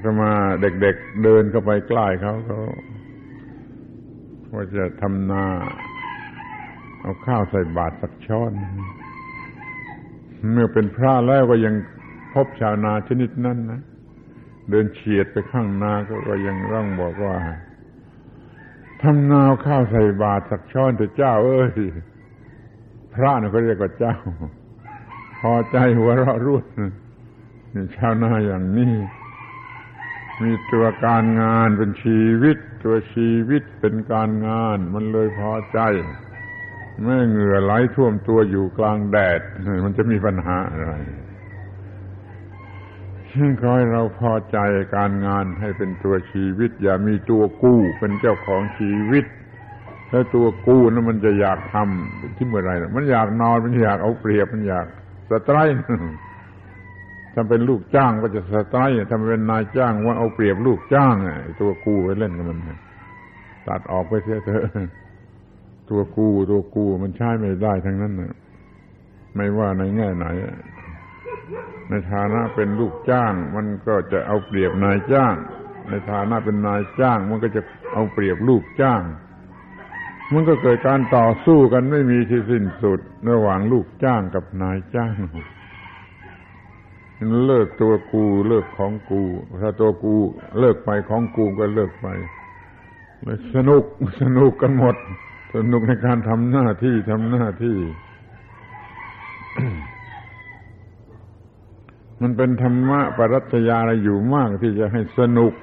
ก็มาเด็กๆเดินเข้าไปใกล้เขาเขาว่าจะทำนา เอาข้าวใส่บาตรสักช้อน เมื่อเป็นพระแล้วก็ยังพบชาวนาชนิดนั้นนะเดินเฉียดไปข้างนาก็ยังร่องบอกว่าทำนาข้าวใส่บาตรสักช้อนแต่เจ้า เอ้ยพระนี่เขาเรียกว่าเจ้า พอใจหัวเราะรุ่นชาวนาอย่างนี้ มีตัวการงานเป็นชีวิต ตัวชีวิตเป็นการงาน มันเลยพอใจแม่เหงื่อไหลท่วมตัวอยู่กลางแดด มันจะมีปัญหาอะไรขอให้เราพอใจการงานให้เป็นตัวชีวิต อย่ามีตัวกู้เป็นเจ้าของชีวิตถ้าตัวกู้นั้นมันจะอยากทำที่เมื่อไรมันอยากนอนมันอยากเอาเปรียบมันอยากสไตร์ ถ้าเป็นลูกจ้างก็จะสไตร์ถ้าเป็นนายจ้างว่าเอาเปรียบลูกจ้างไอ้ตัวกูไปเล่นกับมันตัดออกไปเสียเถอะตัวกูตัวกูมันใช้ไม่ได้ทั้งนั้นนะไม่ว่าในแง่ไหน ในฐานะเป็นลูกจ้าง มันก็จะเอาเปรียบนายจ้าง ในฐานะเป็นนายจ้าง มันก็จะเอาเปรียบลูกจ้าง มันก็เกิดการต่อสู้กันไม่มีที่สิ้นสุด ระหว่างลูกจ้างกับนายจ้าง เลิกตัวกู เลิกของกู ถ้าตัวกู เลิกไปของกูก็เลิกไปสนุกสนุกกันหมด สนุกในการทำหน้าที่ทำหน้าที่ มันเป็นธรรมะปรัชญาอะไรอยู่มากที่จะให้สนุก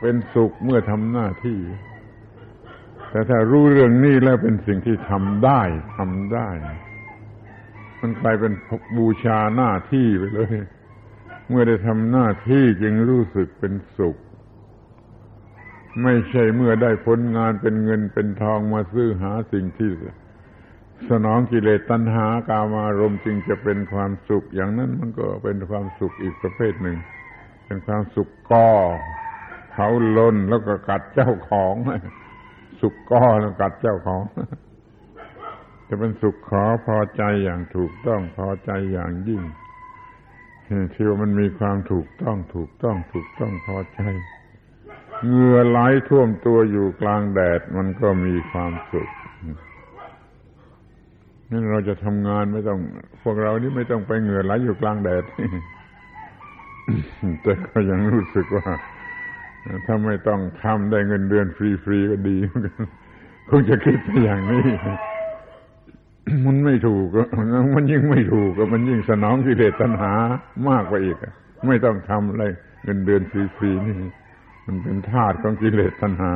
เป็นสุขเมื่อทำหน้าที่ แต่ถ้ารู้เรื่องนี้แล้วเป็นสิ่งที่ทำได้ทำได้ มันกลายเป็นบูชาหน้าที่ไปเลย เมื่อได้ทำหน้าที่จึงรู้สึกเป็นสุข ไม่ใช่เมื่อได้ผลงานเป็นเงินเป็นทองมาซื้อหาสิ่งที่สนองกิเลสตัณหากามารมจึงจะเป็นความสุข อย่างนั้นมันก็เป็นความสุขอีกประเภทหนึ่ง เป็นความสุขก่อเขาลนแล้วก็กัดเจ้าของ สุกก้อแล้วกัดเจ้าของ จะเป็นสุขขอพอใจอย่างถูกต้องพอใจอย่างยิ่ง ที่ว่ามันมีความถูกต้องถูกต้องถูกต้องพอใจเหงื่อไหลท่วมตัวอยู่กลางแดดมันก็มีความสุขนั่นเราจะทำงานไม่ต้อง พวกเรานี่ไม่ต้องไปเหงื่อไหลอยู่กลางแดดแต่ก็ยังรู้สึกว่า ถ้าไม่ต้องทำได้เงินเดือนฟรีๆก็ดีคงจะคิดไปอย่างนี้ มันไม่ถูกมันยิ่งไม่ถูกก็มันยิ่งสนองกิเลสตัณหามากกว่าอีกไม่ต้องทำอะไรเงินเดือนฟรีๆนี่ มันเป็นธาตุของกิเลสตัณหา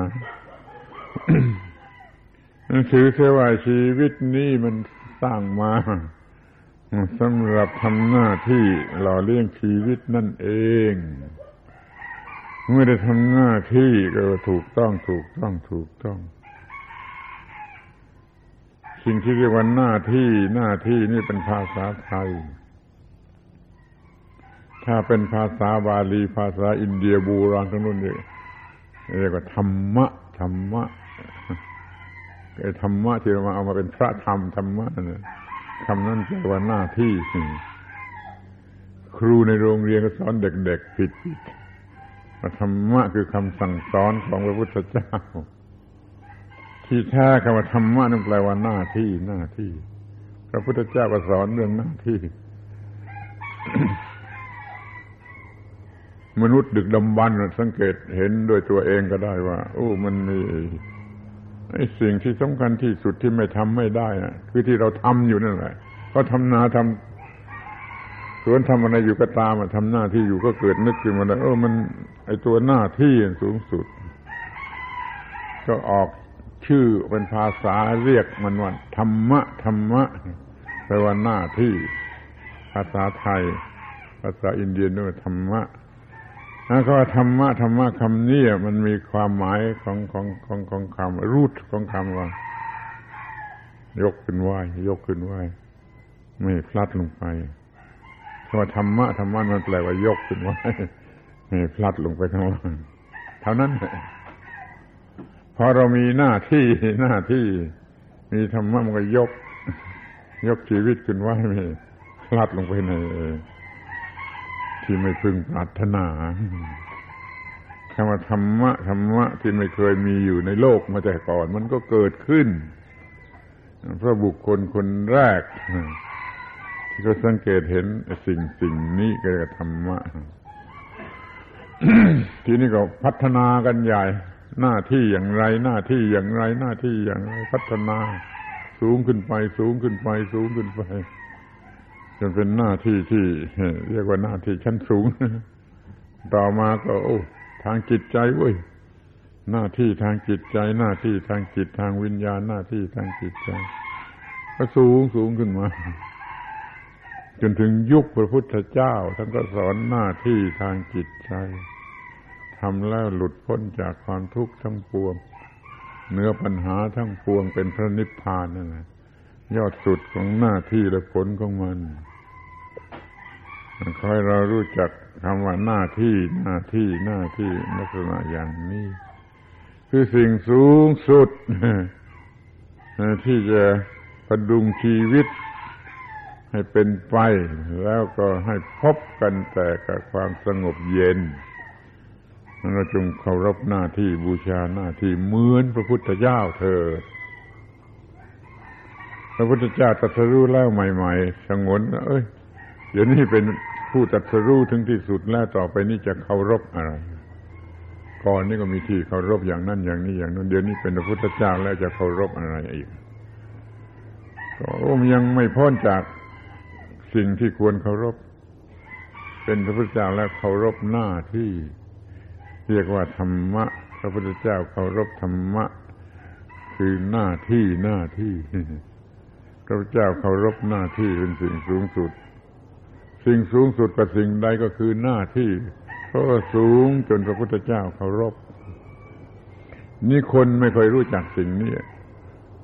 ถือเสียว่าชีวิตนี้มันสร้างมาสำหรับทำหน้าที่หล่อเลี้ยงชีวิตนั่นเอง เมื่อได้ทำหน้าที่ก็ถูกต้องถูกต้องถูกต้อง สิ่งที่เรียกว่าหน้าที่หน้าที่นี่เป็นภาษาไทย ถ้าเป็นภาษาบาลีภาษาอินเดียบูราณทั้งนู้นเรียกว่าธรรมะธรรมะไอ้ธรรมะที่เรามาเอามาเป็นพระธรรมธรรมะเนี่ยคำนั้นแปลว่าหน้าที่ ครูในโรงเรียนก็สอนเด็กๆผิดผิดธรรมะคือคำสั่งสอนของพระพุทธเจ้า ที่แท้คำว่าธรรมะนั่นแปลว่าหน้าที่หน้าที่ พระพุทธเจ้าก็สอนเรื่องหน้าที่ มนุษย์ดึกดำบรรสังเกตเห็นด้วยตัวเองก็ได้ว่า โอ้ มันมีไอ้สิ่งที่สำคัญที่สุดที่ไม่ทำไม่ได้นะคือที่เราทำอยู่นั่นแหละก็ทำนาทำสวนทำอะไรอยู่ก็ตามทำหน้าที่อยู่ก็เกิดนึกขึ้นมาแล้วเออมัน ไอ้ตัวหน้าที่สูงสุด ก็ออก ชื่อเป็นภาษาเรียกมันว่าธรรมะธรรมะแปลว่าหน้าที่ ภาษาไทย ภาษาอินเดียเรียกว่ธรรมะแล้วก็ธรรมะธรรมะคำนี้มันมีความหมายของของของของคำรูทของคำว่า ยกขึ้นไหวยกขึ้นไหวไม่พลัดลงไปคำว่าธรรมะธรรมะมันแปลว่ายกขึ้นไหวไม่พลัดลงไปข้างล่างเท่านั้น พอเรามีหน้าที่หน้าที่ มีธรรมะมันก็ยก ยกชีวิตขึ้นไว้ไม่พลัดลงไปในที่ไม่พึงปรารถนาคำว่าธรรมะธรรมะที่ไม่เคยมีอยู่ในโลกมาแต่ก่อน มันก็เกิดขึ้นเพราะบุคคลคนแรก ที่เขาสังเกตเห็นสิ่งสิ่งนี้ก็ธรรมะทีนี้ก็พัฒนากันใหญ่ หน้าที่อย่างไร หน้าที่อย่างไร หน้าที่อย่างไร พัฒนา สูงขึ้นไป สูงขึ้นไป สูงขึ้นไปจนเป็นหน้าที่ที่ เรียกว่าหน้าที่ชั้นสูง ต่อมาก็ โอ้ ทางจิตใจเว้ยหน้าที่ทางจิตใจ หน้าที่ทางจิตทางวิญญาณหน้าที่ทางจิตใจ ก็สูงสูงขึ้นมา จนถึงยุคพระพุทธเจ้าท่านก็สอนหน้าที่ทางจิตใจ ทำแล้วหลุดพ้นจากความทุกข์ทั้งปวงเนื้อปัญหาทั้งปวงเป็นพระนิพพานนั่นแหละยอดสุดของหน้าที่และผลของมันคอยเรารู้จักคำว่าหน้าที่หน้าที่หน้าที่ลักษณะอย่างนี้ คือสิ่งสูงสุดที่จะประดุงชีวิตให้เป็นไป แล้วก็ให้พบกันแต่กับความสงบเย็น เราจงเคารพหน้าที่บูชาหน้าที่เหมือนพระพุทธเจ้าเถิดพระพุทธเจ้าตรัสรู้แล้วใหม่ ๆ สงวนเอ้ยเดี๋ยวนี้เป็นผู้ตรัสรู้ถึงที่สุดแล้วต่อไปนี้จะเคารพอะไร ก่อนนี้ก็มีที่เคารพอย่างนั้นอย่างนี้อย่างนั้นเดี๋ยวนี้เป็นพระพุทธเจ้าแล้วจะเคารพอะไรอีกก็ยังไม่พ้นจากสิ่งที่ควรเคารพ เป็นพระพุทธเจ้าแล้วเคารพหน้าที่ เรียกว่าธรรมะ พระพุทธเจ้าเคารพธรรมะ คือหน้าที่หน้าที่ พระพุทธเจ้าเคารพหน้าที่เป็นสิ่งสูงสุด สิ่งสูงสุดกับสิ่งใดก็คือหน้าที่ เพราะสูงจนพระพุทธเจ้าเคารพ นี่คนไม่เคยรู้จักสิ่งนี้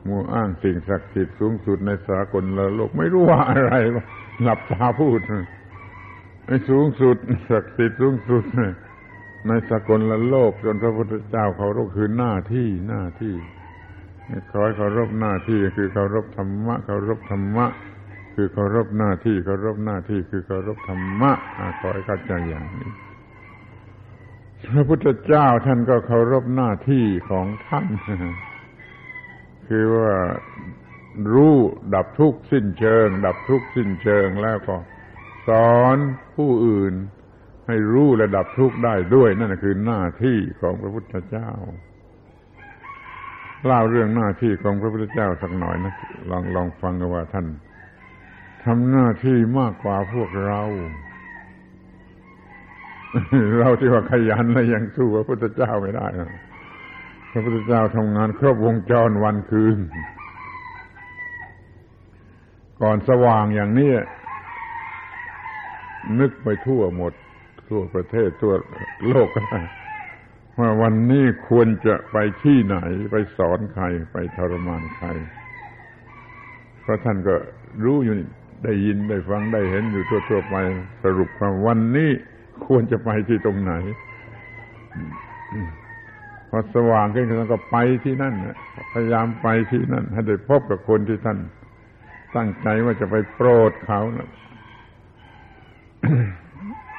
มัวอ้างสิ่งศักดิ์สิทธิ์สูงสุดในสากลโลกไม่รู้ว่าอะไรหลับตาพูดไอ้สูงสุดศักดิ์สิทธิ์สูงสุด ในสกลละโลกจนพระพุทธเจ้าเคารพคือหน้าที่หน้าที่ขอให้เคารพหน้าที่คือเคารพธรรมะเคารพธรรมะ คือเคารพหน้าที่เคารพหน้าที่คือเคารพธรรมะขอให้เข้าใจอย่างนี้พระพุทธเจ้าท่านก็เคารพหน้าที่ของท่านคือว่ารู้ดับทุกข์สิ้นเชิง ดับทุกข์สิ้นเชิงแล้วก็ สอนผู้อื่น ให้รู้และดับทุกข์ได้ด้วย นั่นคือหน้าที่ของพระพุทธเจ้าเล่าเรื่องหน้าที่ของพระพุทธเจ้าสักหน่อยนะลองลองฟังกันว่าท่านทำหน้าที่มากกว่าพวกเรา เราที่ว่าขยันแล้วยังสู้พระพุทธเจ้าไม่ได้พระพุทธเจ้าทำงานครบวงจรวันคืน ก่อนสว่างอย่างนี้นึกไปทั่วหมด ทั่วประเทศทั่วโลกก็ได้ว่าวันนี้ควรจะไปที่ไหน ไปสอนใคร ไปทรมานใคร เพราะท่านก็รู้อยู่ได้ยินได้ฟังได้เห็นอยู่ทั่วๆไปสรุปความวันนี้ควรจะไปที่ตรงไหนพอสว่างขึ้นท่านก็ไปที่นั่นพยายามไปที่นั่นให้ได้พบกับคนที่ท่าน ตั้งใจว่าจะไปโปรดเขานะ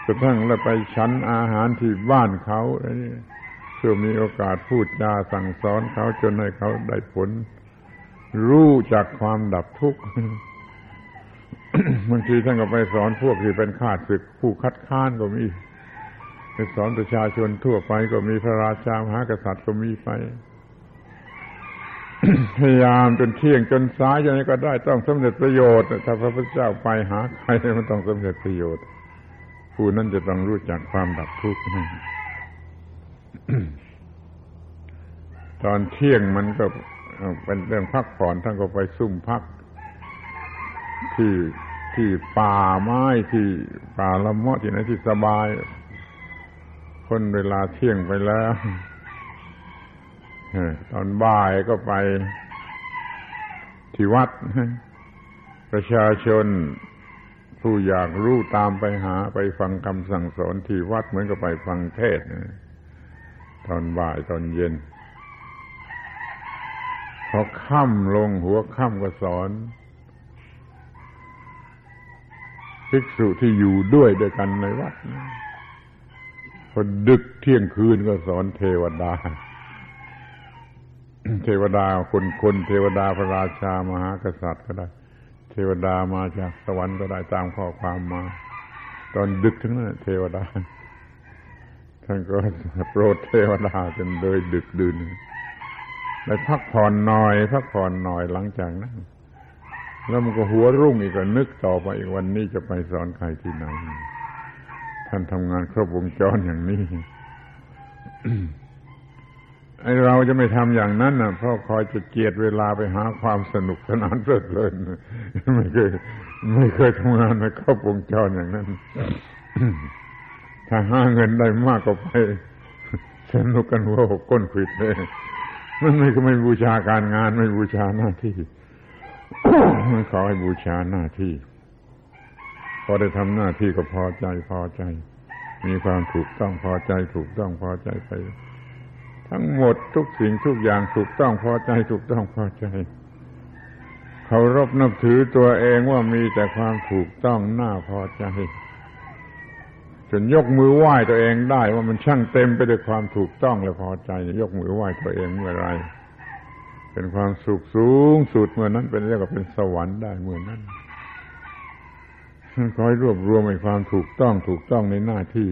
กระทั่งแล้วไปชั้นอาหารที่บ้านเขาอะไรนี่เพื่อมีโอกาสพูดจาสั่งสอนเขาจนให้เขาได้ผล รู้จากความดับทุกข์บางทีท่านก็ไปสอนพวกที่เป็นข้าศึกผู้คัดค้านก็มีไปสอนประชาชนทั่วไปก็มีพระราชามหากษัตริย์ก็มีไปพยายามจนเที่ยงจนสายย่างนี้ก็ได้ต้องสำเร็จประโยชน์ ถ้าพระพุทธเจ้าไปหาใครมันต้องสำเร็จประโยชน์ ผู้นั้นจะต้องรู้จักความดับทุกข์ตอนเที่ยงมันก็เป็นเรื่องพักผ่อนท่านก็ไปซุ่มพัก ที่ที่ป่าไม้ที่ป่าละมะที่ไหนที่สบาย คนเวลาเที่ยงไปแล้วตอนบ่ายก็ไปที่วัดประชาชน ผู้อยากรู้ตามไปหาไปฟังคำสั่งสอนที่วัดเหมือนกับไปฟังเทศตอนบ่ายตอนเย็น พอค่ำลงหัวค่ำก็สอนภิกษุที่อยู่ด้วยด้วยกันในวัดพอดึกเที่ยงคืนก็สอนเทวดา เทวดาคนคนเทวดาพระราชามหากษัตริย์ก็ได้ เทวดามาจากสวรรค์ก็ได้ตามข้อความมา ตอนดึกทั้งนั้นเทวดา ท่านก็โปรดเทวดาจนโดยดึกดื่นได้พักผ่อนหน่อย พักผ่อนหน่อยหลังจากนั้นแล้วมันก็หัวรุ่งอีกก็นึกต่อไปอีกวันนี้จะไปสอนใครที่ไหน ท่านทำงานครบวงจรอย่างนี้ ไอเราจะไม่ทำอย่างนั้นนะเพราะคอยจะเกียดเวลาไปหาความสนุกสนานเพลิดเพลินไม่เคยไม่เคยทำงานในครอบวงจรอย่างนั้น ถ้าหาเงินได้มากก็ไปสนุกกันหัวหกก้นขิดเลยมันไม่ก็ไม่บูชาการงานไม่บูชาหน้าที่มันขอให้บูชาหน้าที่ พอได้ทำหน้าที่ก็พอใจพอใจ มีความถูกต้องพอใจถูกต้องพอใจไป ทั้งหมดทุกสิ่งทุกอย่างถูกต้องพอใจถูกต้องพอใจเคารพนับถือตัวเองว่ามีแต่ความถูกต้องน่าพอใจจนยกมือไหว้ตัวเองได้ว่ามันช่างเต็มไปด้วยความถูกต้องและพอใจ ยกมือไหว้ตัวเองเมื่อไร เป็นความสุขสูงสุดเมื่อนั้นเป็นเรียกว่าเป็นสวรรค์ได้เมื่อนั้นคอยรวบรวมในความถูกต้องถูกต้องในหน้าที่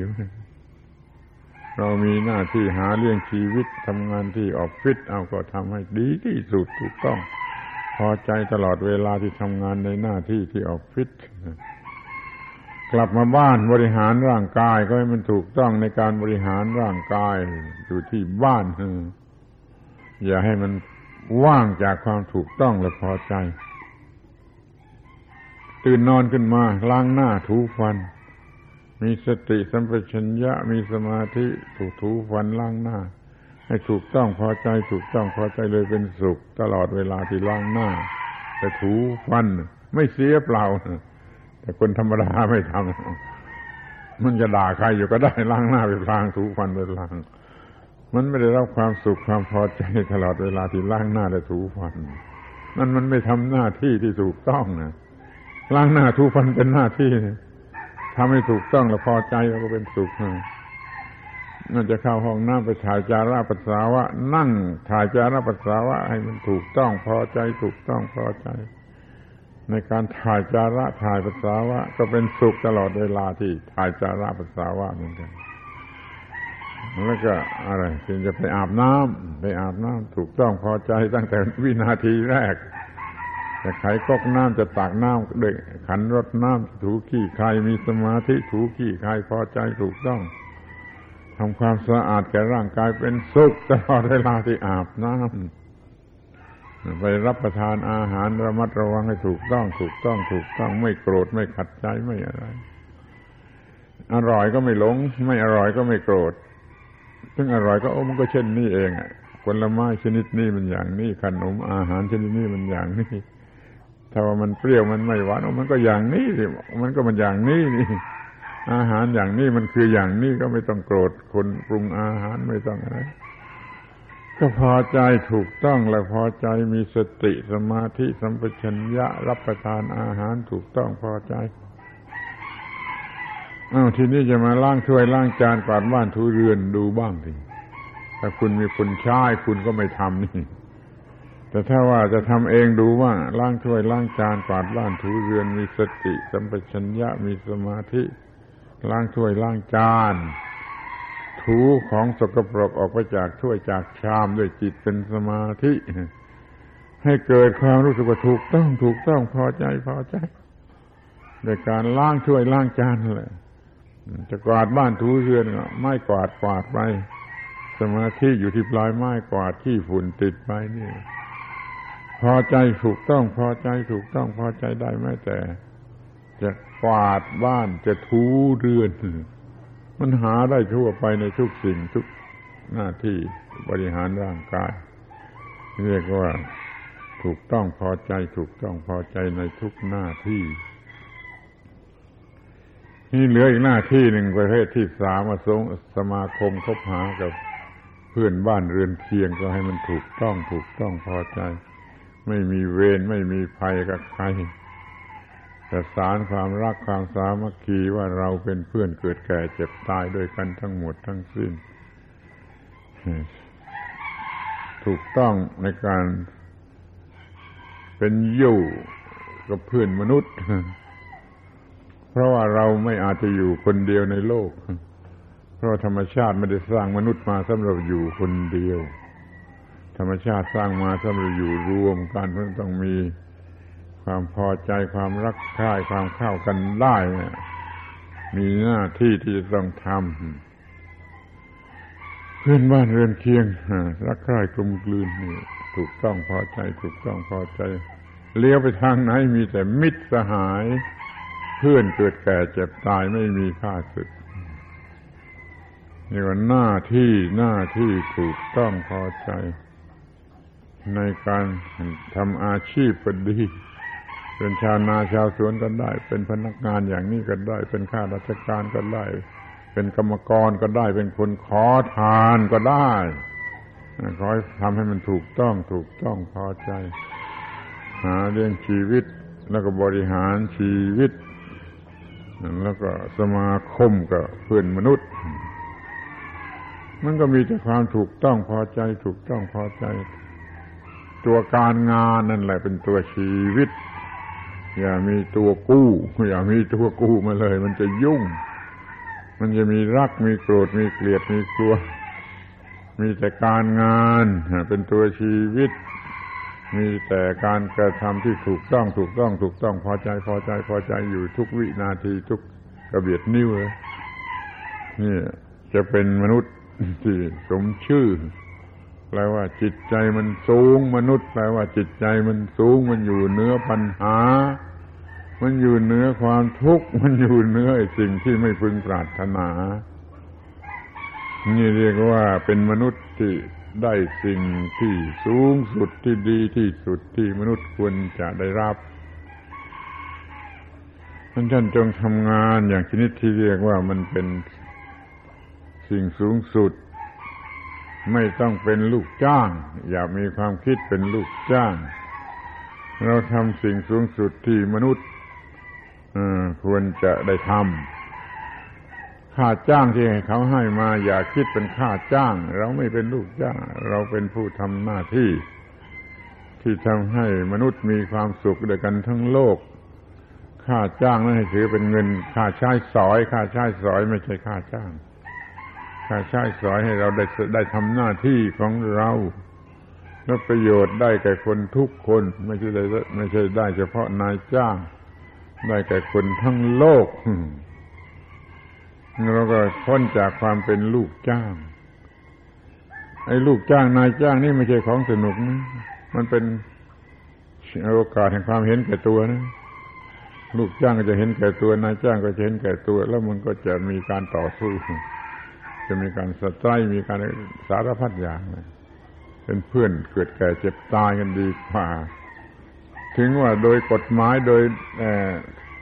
เรามีหน้าที่หาเลี้ยงชีวิตทำงานที่ออฟฟิศเอาก็ทำให้ดีที่สุดถูกต้อง พอใจตลอดเวลาที่ทำงานในหน้าที่ที่ออฟฟิศกลับมาบ้านบริหารร่างกายก็ให้มันถูกต้องในการบริหารร่างกายอยู่ที่บ้าน อย่าให้มันว่างจากความถูกต้องและพอใจ ตื่นนอนขึ้นมาล้างหน้าถูฟัน มีสติสัมปชัญญะมีสมาธิถูกถูฟันล้างหน้า ให้ถูกต้องพอใจถูกต้องพอใจเลยเป็นสุข ตลอดเวลาที่ล้างหน้า แต่ถูฟันไม่เสียเปล่า แต่คนธรรมดาไม่ทำมันจะด่าใครอยู่ก็ได้ล้างหน้าไปพลางถูฟันไปพลาง มันไม่ได้รับความสุขความพอใจตลอดเวลาที่ล้างหน้าและถูฟันนั่นมันไม่ทำหน้าที่ที่ถูกต้องนะล้างหน้าถูฟันเป็นหน้าที่ ทำให้ถูกต้องแล้วพอใจแล้วก็เป็นสุขมันจะเข้าห้องน้ำไปถ่ายจาระปัสสาวะ นั่งถ่ายจาระปัสสาวะ ให้มันถูกต้องพอใจ ถูกต้องพอใจ ในการถ่ายจาระถ่ายปัสสาวะ ก็เป็นสุขตลอดเวลาที่ถ่ายจาระปัสสาวะเหมือนกันแล้วก็อะไรจึงจะไปอาบน้ำไปอาบน้ำถูกต้องพอใจตั้งแต่วินาทีแรก จะไขก๊อกน้ำจะตักน้ำเด็กขันรดน้ำถูขี้ใครมีสมาธิถูขี้ใครพอใจถูกต้องทำความสะอาดแก่ร่างกายเป็นสุขตลอดเวลาที่อาบน้ำไปรับประทานอาหารระมัดระวังให้ถูกต้องถูกต้องถูกต้องไม่โกรธไม่ขัดใจไม่อะไร อร่อยก็ไม่หลง ไม่อร่อยก็ไม่โกรธ ซึ่งอร่อยก็โอ้มันก็เช่นนี้เองอะผลไม้ชนิดนี้มันอย่างนี้ขนมอาหารชนิดนี้มันอย่างนี้ ถ้าว่ามันเปรี้ยวมันไม่หวานมันก็อย่างนี้สิมันก็มันอย่างนี้นี่อาหารอย่างนี้มันคืออย่างนี้ก็ไม่ต้องโกรธคนปรุงอาหารไม่ต้องอะไรก็พอใจถูกต้องและพอใจมีสติสมาธิสัมปชัญญะรับประทานอาหารถูกต้องพอใจอ้าวทีนี้จะมาล้างถ้วยล้างจานกวาดบ้านถูเรือนดูบ้างทีถ้าคุณมีคนใช้คุณก็ไม่ทำนี่ แต่ถ้าว่าจะทำเองดูว่าล้างถ้วยล้างจานกวาดบ้านถูเรือนมีสติสัมปชัญญะมีสมาธิล้างถ้วยล้างจาน ถูของสกปรกออกไปจากถ้วยจากชามด้วยจิตเป็นสมาธิ ให้เกิดความรู้สึกว่าถูกต้องถูกต้องพอใจพอใจโดยการล้างถ้วยล้างจานเลยจะกวาดบ้านถูเรือนก็ไม่กวาดกวาดไป สมาธิอยู่ที่ปลายไม้กวาดที่ฝุ่นติดไปนี่ พอใจถูกต้องพอใจถูกต้องพอใจได้แม้แต่ จะกวาดบ้านจะถูเรือน มันหาได้ทั่วไปในทุกสิ่งทุกหน้าที่บริหารร่างกาย เรียกว่าถูกต้องพอใจถูกต้องพอใจในทุกหน้าที่ นี่เหลืออีกหน้าที่หนึ่งประเภทที่สามมาสงสมาคมคบหากับเพื่อนบ้านเรือนเคียงก็ให้มันถูกต้องถูกต้องพอใจ ไม่มีเวรไม่มีภัยกับใครแต่สารความรักความสามัคคีว่าเราเป็นเพื่อนเกิดแก่เจ็บตายด้วยกันทั้งหมดทั้งสิ้น ถูกต้องในการเป็นอยู่กับเพื่อนมนุษย์ เพราะว่าเราไม่อาจจะอยู่คนเดียวในโลก เพราะธรรมชาติไม่ได้สร้างมนุษย์มาสำหรับอยู่คนเดียว ธรรมชาติสร้างมาสำหรับอยู่รวมกันเพื่อต้องมีความพอใจความรักใคร่ความเข้ากันได้มีหน้าที่ที่จะต้องทำเพื่อนบ้านเรือนเคียงรักใคร่กลมกลืนนี่ถูกต้องพอใจ ถูกต้องพอใจ เลี้ยวไปทางไหนมีแต่มิตรสหาย เพื่อนเกิดแก่เจ็บตายไม่มีค่าศึกนี่ว่าหน้าที่หน้าที่ถูกต้องพอใจ ในการทำอาชีพก็ดี เป็นชาวนาชาวสวนก็ได้ เป็นพนักงานอย่างนี้ก็ได้ เป็นข้าราชการก็ได้ เป็นกรรมกรก็ได้ เป็นคนขอทานก็ได้ขอให้ทำให้มันถูกต้องถูกต้องพอใจ หาเรื่องชีวิตแล้วก็บริหารชีวิต แล้วก็สมาคมกับเพื่อนมนุษย์ มันก็มีแต่ความถูกต้องพอใจ ถูกต้องพอใจ ตัวการงานนั่นแหละเป็นตัวชีวิต อย่ามีตัวกู้ อย่ามีตัวกู้มาเลย มันจะยุ่ง มันจะมีรักมีโกรธมีเกลียดมีกลัว มีแต่การงานเป็นตัวชีวิต มีแต่การกระทำที่ถูกต้องถูกต้องถูกต้องพอใจพอใจพอใจอยู่ทุกวินาทีทุกกระเบียดนิ้วเลยนี่จะเป็นมนุษย์ที่สมชื่อ แปลว่าจิตใจมันสูง มนุษย์แปลว่าจิตใจมันสูง มันอยู่เนื้อปัญหา มันอยู่เนื้อความทุกข์ มันอยู่เนื้อสิ่งที่ไม่พึงปรารถนา นี่เรียกว่าเป็นมนุษย์ที่ได้สิ่งที่สูงสุดที่ดีที่สุดที่มนุษย์ควรจะได้รับท่านท่านจงทำงานอย่างชนิดที่เรียกว่ามันเป็นสิ่งสูงสุด ไม่ต้องเป็นลูกจ้าง อย่ามีความคิดเป็นลูกจ้าง เราทำสิ่งสูงสุดที่มนุษย์ควรจะได้ทำค่าจ้างที่เขาให้มาอย่าคิดเป็นค่าจ้าง เราไม่เป็นลูกจ้าง เราเป็นผู้ทำหน้าที่ ที่ทำให้มนุษย์มีความสุขด้วยกันทั้งโลก ค่าจ้างนั้นให้ถือเป็นเงิน ค่าใช้สอย ค่าใช้สอยไม่ใช่ค่าจ้าง ใช้สอยให้เราได้ได้ทำหน้าที่ของเราแล้วประโยชน์ได้แก่คนทุกคน ไม่ใช่ได้ไม่ใช่ได้เฉพาะนายจ้าง ได้แก่คนทั้งโลกเราก็พ้นจากความเป็นลูกจ้าง ไอ้ลูกจ้างนายจ้างนี่ไม่ใช่ของสนุกนะมันเป็นโอกาสแห่งความเห็นแก่ตัวนะลูกจ้างก็จะเห็นแก่ตัวนายจ้างก็จะเห็นแก่ตัว แล้วมันก็จะมีการต่อสู้ จะมีการสตรายมีการสารพัดอย่างเป็นเพื่อนเกิดแก่เจ็บตายกันดีกว่า ถึงว่าโดยกฎหมายโดย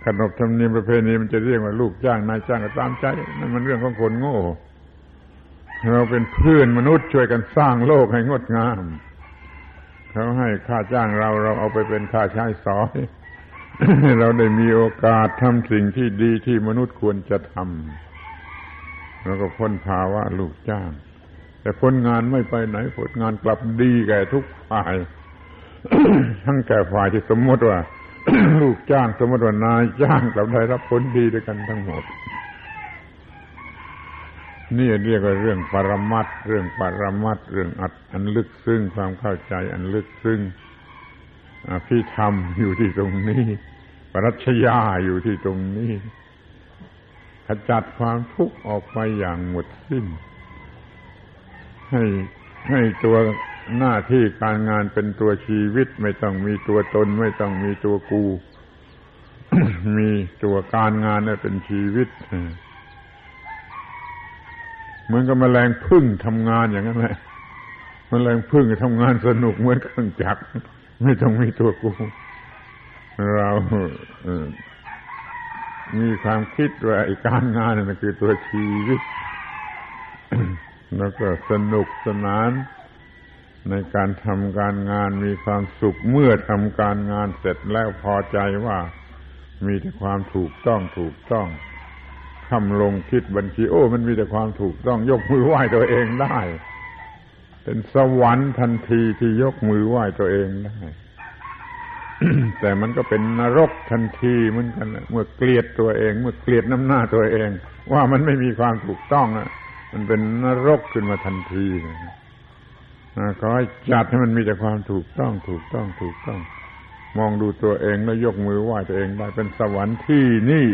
ขนบธรรมเนียมประเพณีมันจะเรียกว่าลูกจ้างนายจ้างก็ตามใจนั่นมันเรื่องของคนโง่ เราเป็นเพื่อนมนุษย์ช่วยกันสร้างโลกให้งดงามเขาให้ค่าจ้างเราเราเอาไปเป็นค่าใช้สอย เราได้มีโอกาสทำสิ่งที่ดีที่มนุษย์ควรจะทำ แล้วก็พ้นภาวะลูกจ้าง แต่ผลงานไม่ไปไหนผลงานกลับดีแก่ทุกฝ่าย ทั้งแก่ฝ่ายที่สมมติว่า ลูกจ้างสมมติว่านายจ้างกลับได้รับผลดีด้วยกันทั้งหมด นี่เรียกว่าเรื่องปรมัตเรื่องปรมัตเรื่องอัดอันลึกซึ้งความเข้าใจอันลึกซึ้งพี่ธรรมอยู่ที่ตรงนี้ปรัชญาอยู่ที่ตรงนี้ จัดความทุกข์ออกไปอย่างหมดสิ้น ให้ให้ตัวหน้าที่การงานเป็นตัวชีวิตไม่ต้องมีตัวตน ไม่ต้องมีตัวกู มีตัวการงานนั่เป็นชีวิตเหมือนกับแมลงพึ่งทำงานอย่างนั้นแหละมแมลงพึ่งทำงานสนุกเหมือนเครื่องจักรไม่ต้องมีตัวกู เรา มีความคิดว่าไอ้การงานนั่นคือตัวชีวิต แล้วก็สนุกสนาน ในการทำการงานมีความสุขเมื่อทำการงานเสร็จแล้วพอใจว่ามีแต่ความถูกต้องถูกต้องคำลงคิดบัญชีโอ้ มันมีแต่ความถูกต้องยกมือไหว้ตัวเองได้ เป็นสวรรค์ทันทีที่ยกมือไหว้ตัวเองได้ แต่มันก็เป็นนรกทันทีเหมือนกันเมื่อเกลียดตัวเอง เมื่อเกลียดน้ำหน้าตัวเอง ว่ามันไม่มีความถูกต้องนะมันเป็นนรกขึ้นมาทันทีนะขอให้จัดให้มันมีแต่ความถูกต้องถูกต้องถูกต้อง มองดูตัวเองแล้วยกมือไหว้ตัวเองได้เป็นสวรรค์ที่นี่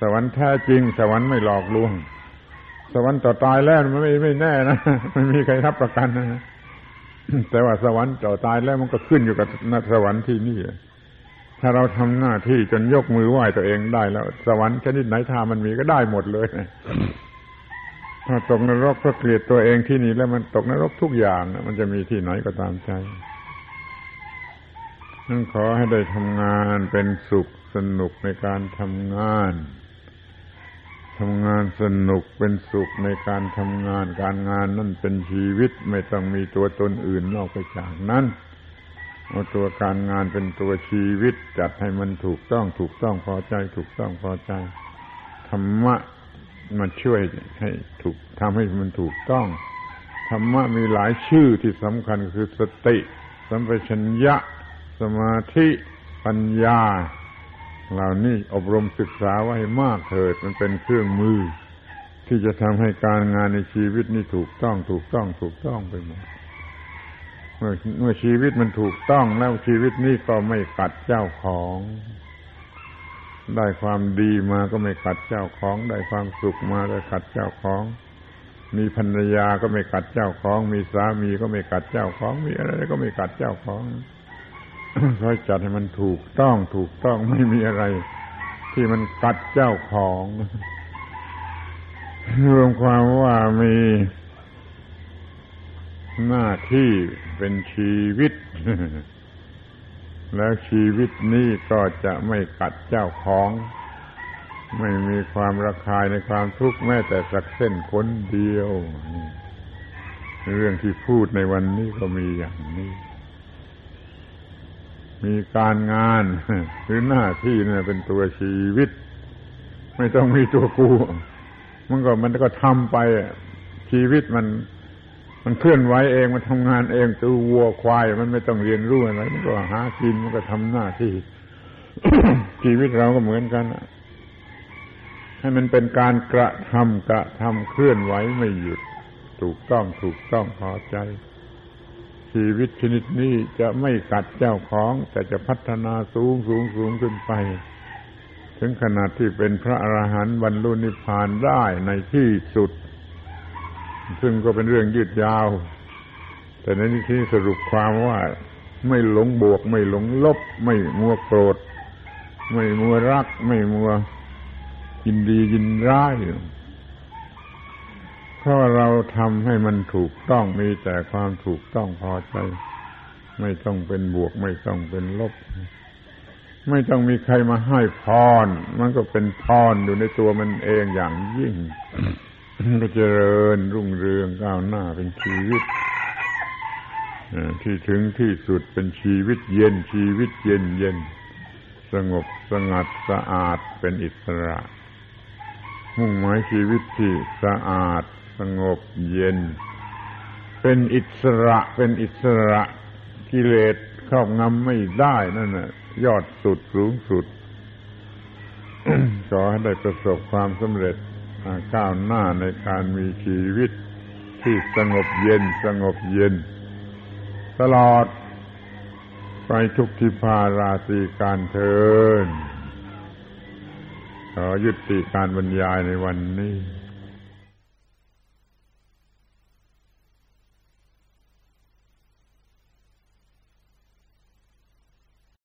สวรรค์แท้จริง สวรรค์ไม่หลอกลวง สวรรค์ต่อตายแล้วมันไม่ไม่แน่นะไม่มีใครรับประกันนะ แต่ว่าสวรรค์ต่อตายแล้วมันก็ขึ้นอยู่กับนสวรรค์ที่นี่ ถ้าเราทำหน้าที่จนยกมือไหว้ตัวเองได้แล้ว สวรรค์ชนิดไหนถ้ามันมีก็ได้หมดเลย ถ้าตกนรกเพราะเกลียดตัวเองที่นี่แล้วมันตกนรกทุกอย่างมันจะมีที่ไหนก็ตามใจนั่นขอให้ได้ทำงานเป็นสุขสนุกในการทำงาน ทำงานสนุกเป็นสุขในการทำงานการงานนั่นเป็นชีวิตไม่ต้องมีตัวตนอื่นนอกไปจากนั้นเอาตัวการงานเป็นตัวชีวิตจัดให้มันถูกต้องถูกต้องพอใจ ถูกต้องพอใจธรรมะมาช่วยให้ถูกทำให้มันถูกต้องธรรมะมีหลายชื่อที่สำคัญคือสติ สัมปชัญญะ สมาธิ ปัญญา เหล่านี้อบรมศึกษาไว้มากเถิดมันเป็นเครื่องมือ ที่จะทำให้การงานในชีวิตนี้ถูกต้องถูกต้องถูกต้องไปหมดเมื่อเมื่อชีวิตมันถูกต้องแล้วชีวิตนี้ก็ไม่กัดเจ้าของ ได้ความดีมาก็ไม่ขัดเจ้าของ ได้ความสุขมาได้ขัดเจ้าของ มีภรรยาก็ไม่ขัดเจ้าของ มีสามีก็ไม่ขัดเจ้าของ มีอะไรก็ไม่ขัดเจ้าของ คอยจัดให้มันถูกต้องถูกต้องไม่มีอะไร ที่มันกัดเจ้าของรวมความว่ามีหน้าที่เป็นชีวิต แล้วชีวิตนี้ก็จะไม่กัดเจ้าของ ไม่มีความระคายในความทุกข์แม้แต่สักเส้นคนเดียว เรื่องที่พูดในวันนี้ก็มีอย่างนี้ มีการงานหรือหน้าที่เนี่ยเป็นตัวชีวิต ไม่ต้องมีตัวกูมันก็มันก็ทำไป ชีวิตมันมันเคลื่อนไหวเองมันทำงานเองตัววัวควาย มันไม่ต้องเรียนรู้อะไรมันก็หากินมันก็ทำหน้าที่ ชีวิตเราก็เหมือนกันให้มันเป็นการกระทำกระทำเคลื่อนไหวไม่หยุด ถูกต้องถูกต้องพอใจ ชีวิตชนิดนี้จะไม่กัดเจ้าของ แต่จะพัฒนาสูงสูงสูงขึ้นไป ถึงขนาดที่เป็นพระอรหันต์บรรลุนิพพานได้ในที่สุด ซึ่งก็เป็นเรื่องยืดยาว แต่ในที่สรุปความว่าไม่หลงบวก ไม่หลงลบ ไม่มัวโกรธ ไม่มัวรัก ไม่มัวยินดียินร้าย เพราะเราทำให้มันถูกต้องมีแต่ความถูกต้องพอใจ ไม่ต้องเป็นบวก ไม่ต้องเป็นลบ ไม่ต้องมีใครมาให้พร มันก็เป็นพรอยู่ในตัวมันเองอย่างยิ่งก็เจริญรุ่งเรืองก้าวหน้าเป็นชีวิตที่ถึงที่สุดเป็นชีวิตเย็นชีวิตเย็นเย็น สงบสงัดสะอาดเป็นอิสระ มุ่งหมายชีวิตที่สะอาด สงบเย็น เป็นอิสระเป็นอิสระกิเลสครอบงำไม่ได้นั่นน่ะ ยอดสุดสูงสุดขอให้ได้ประสบความสำเร็จก้าวหน้าในการมีชีวิตที่สงบเย็นสงบเย็น ตลอด ไปทุกทิพาราศีการเทินขอยุติการบรรยายในวันนี้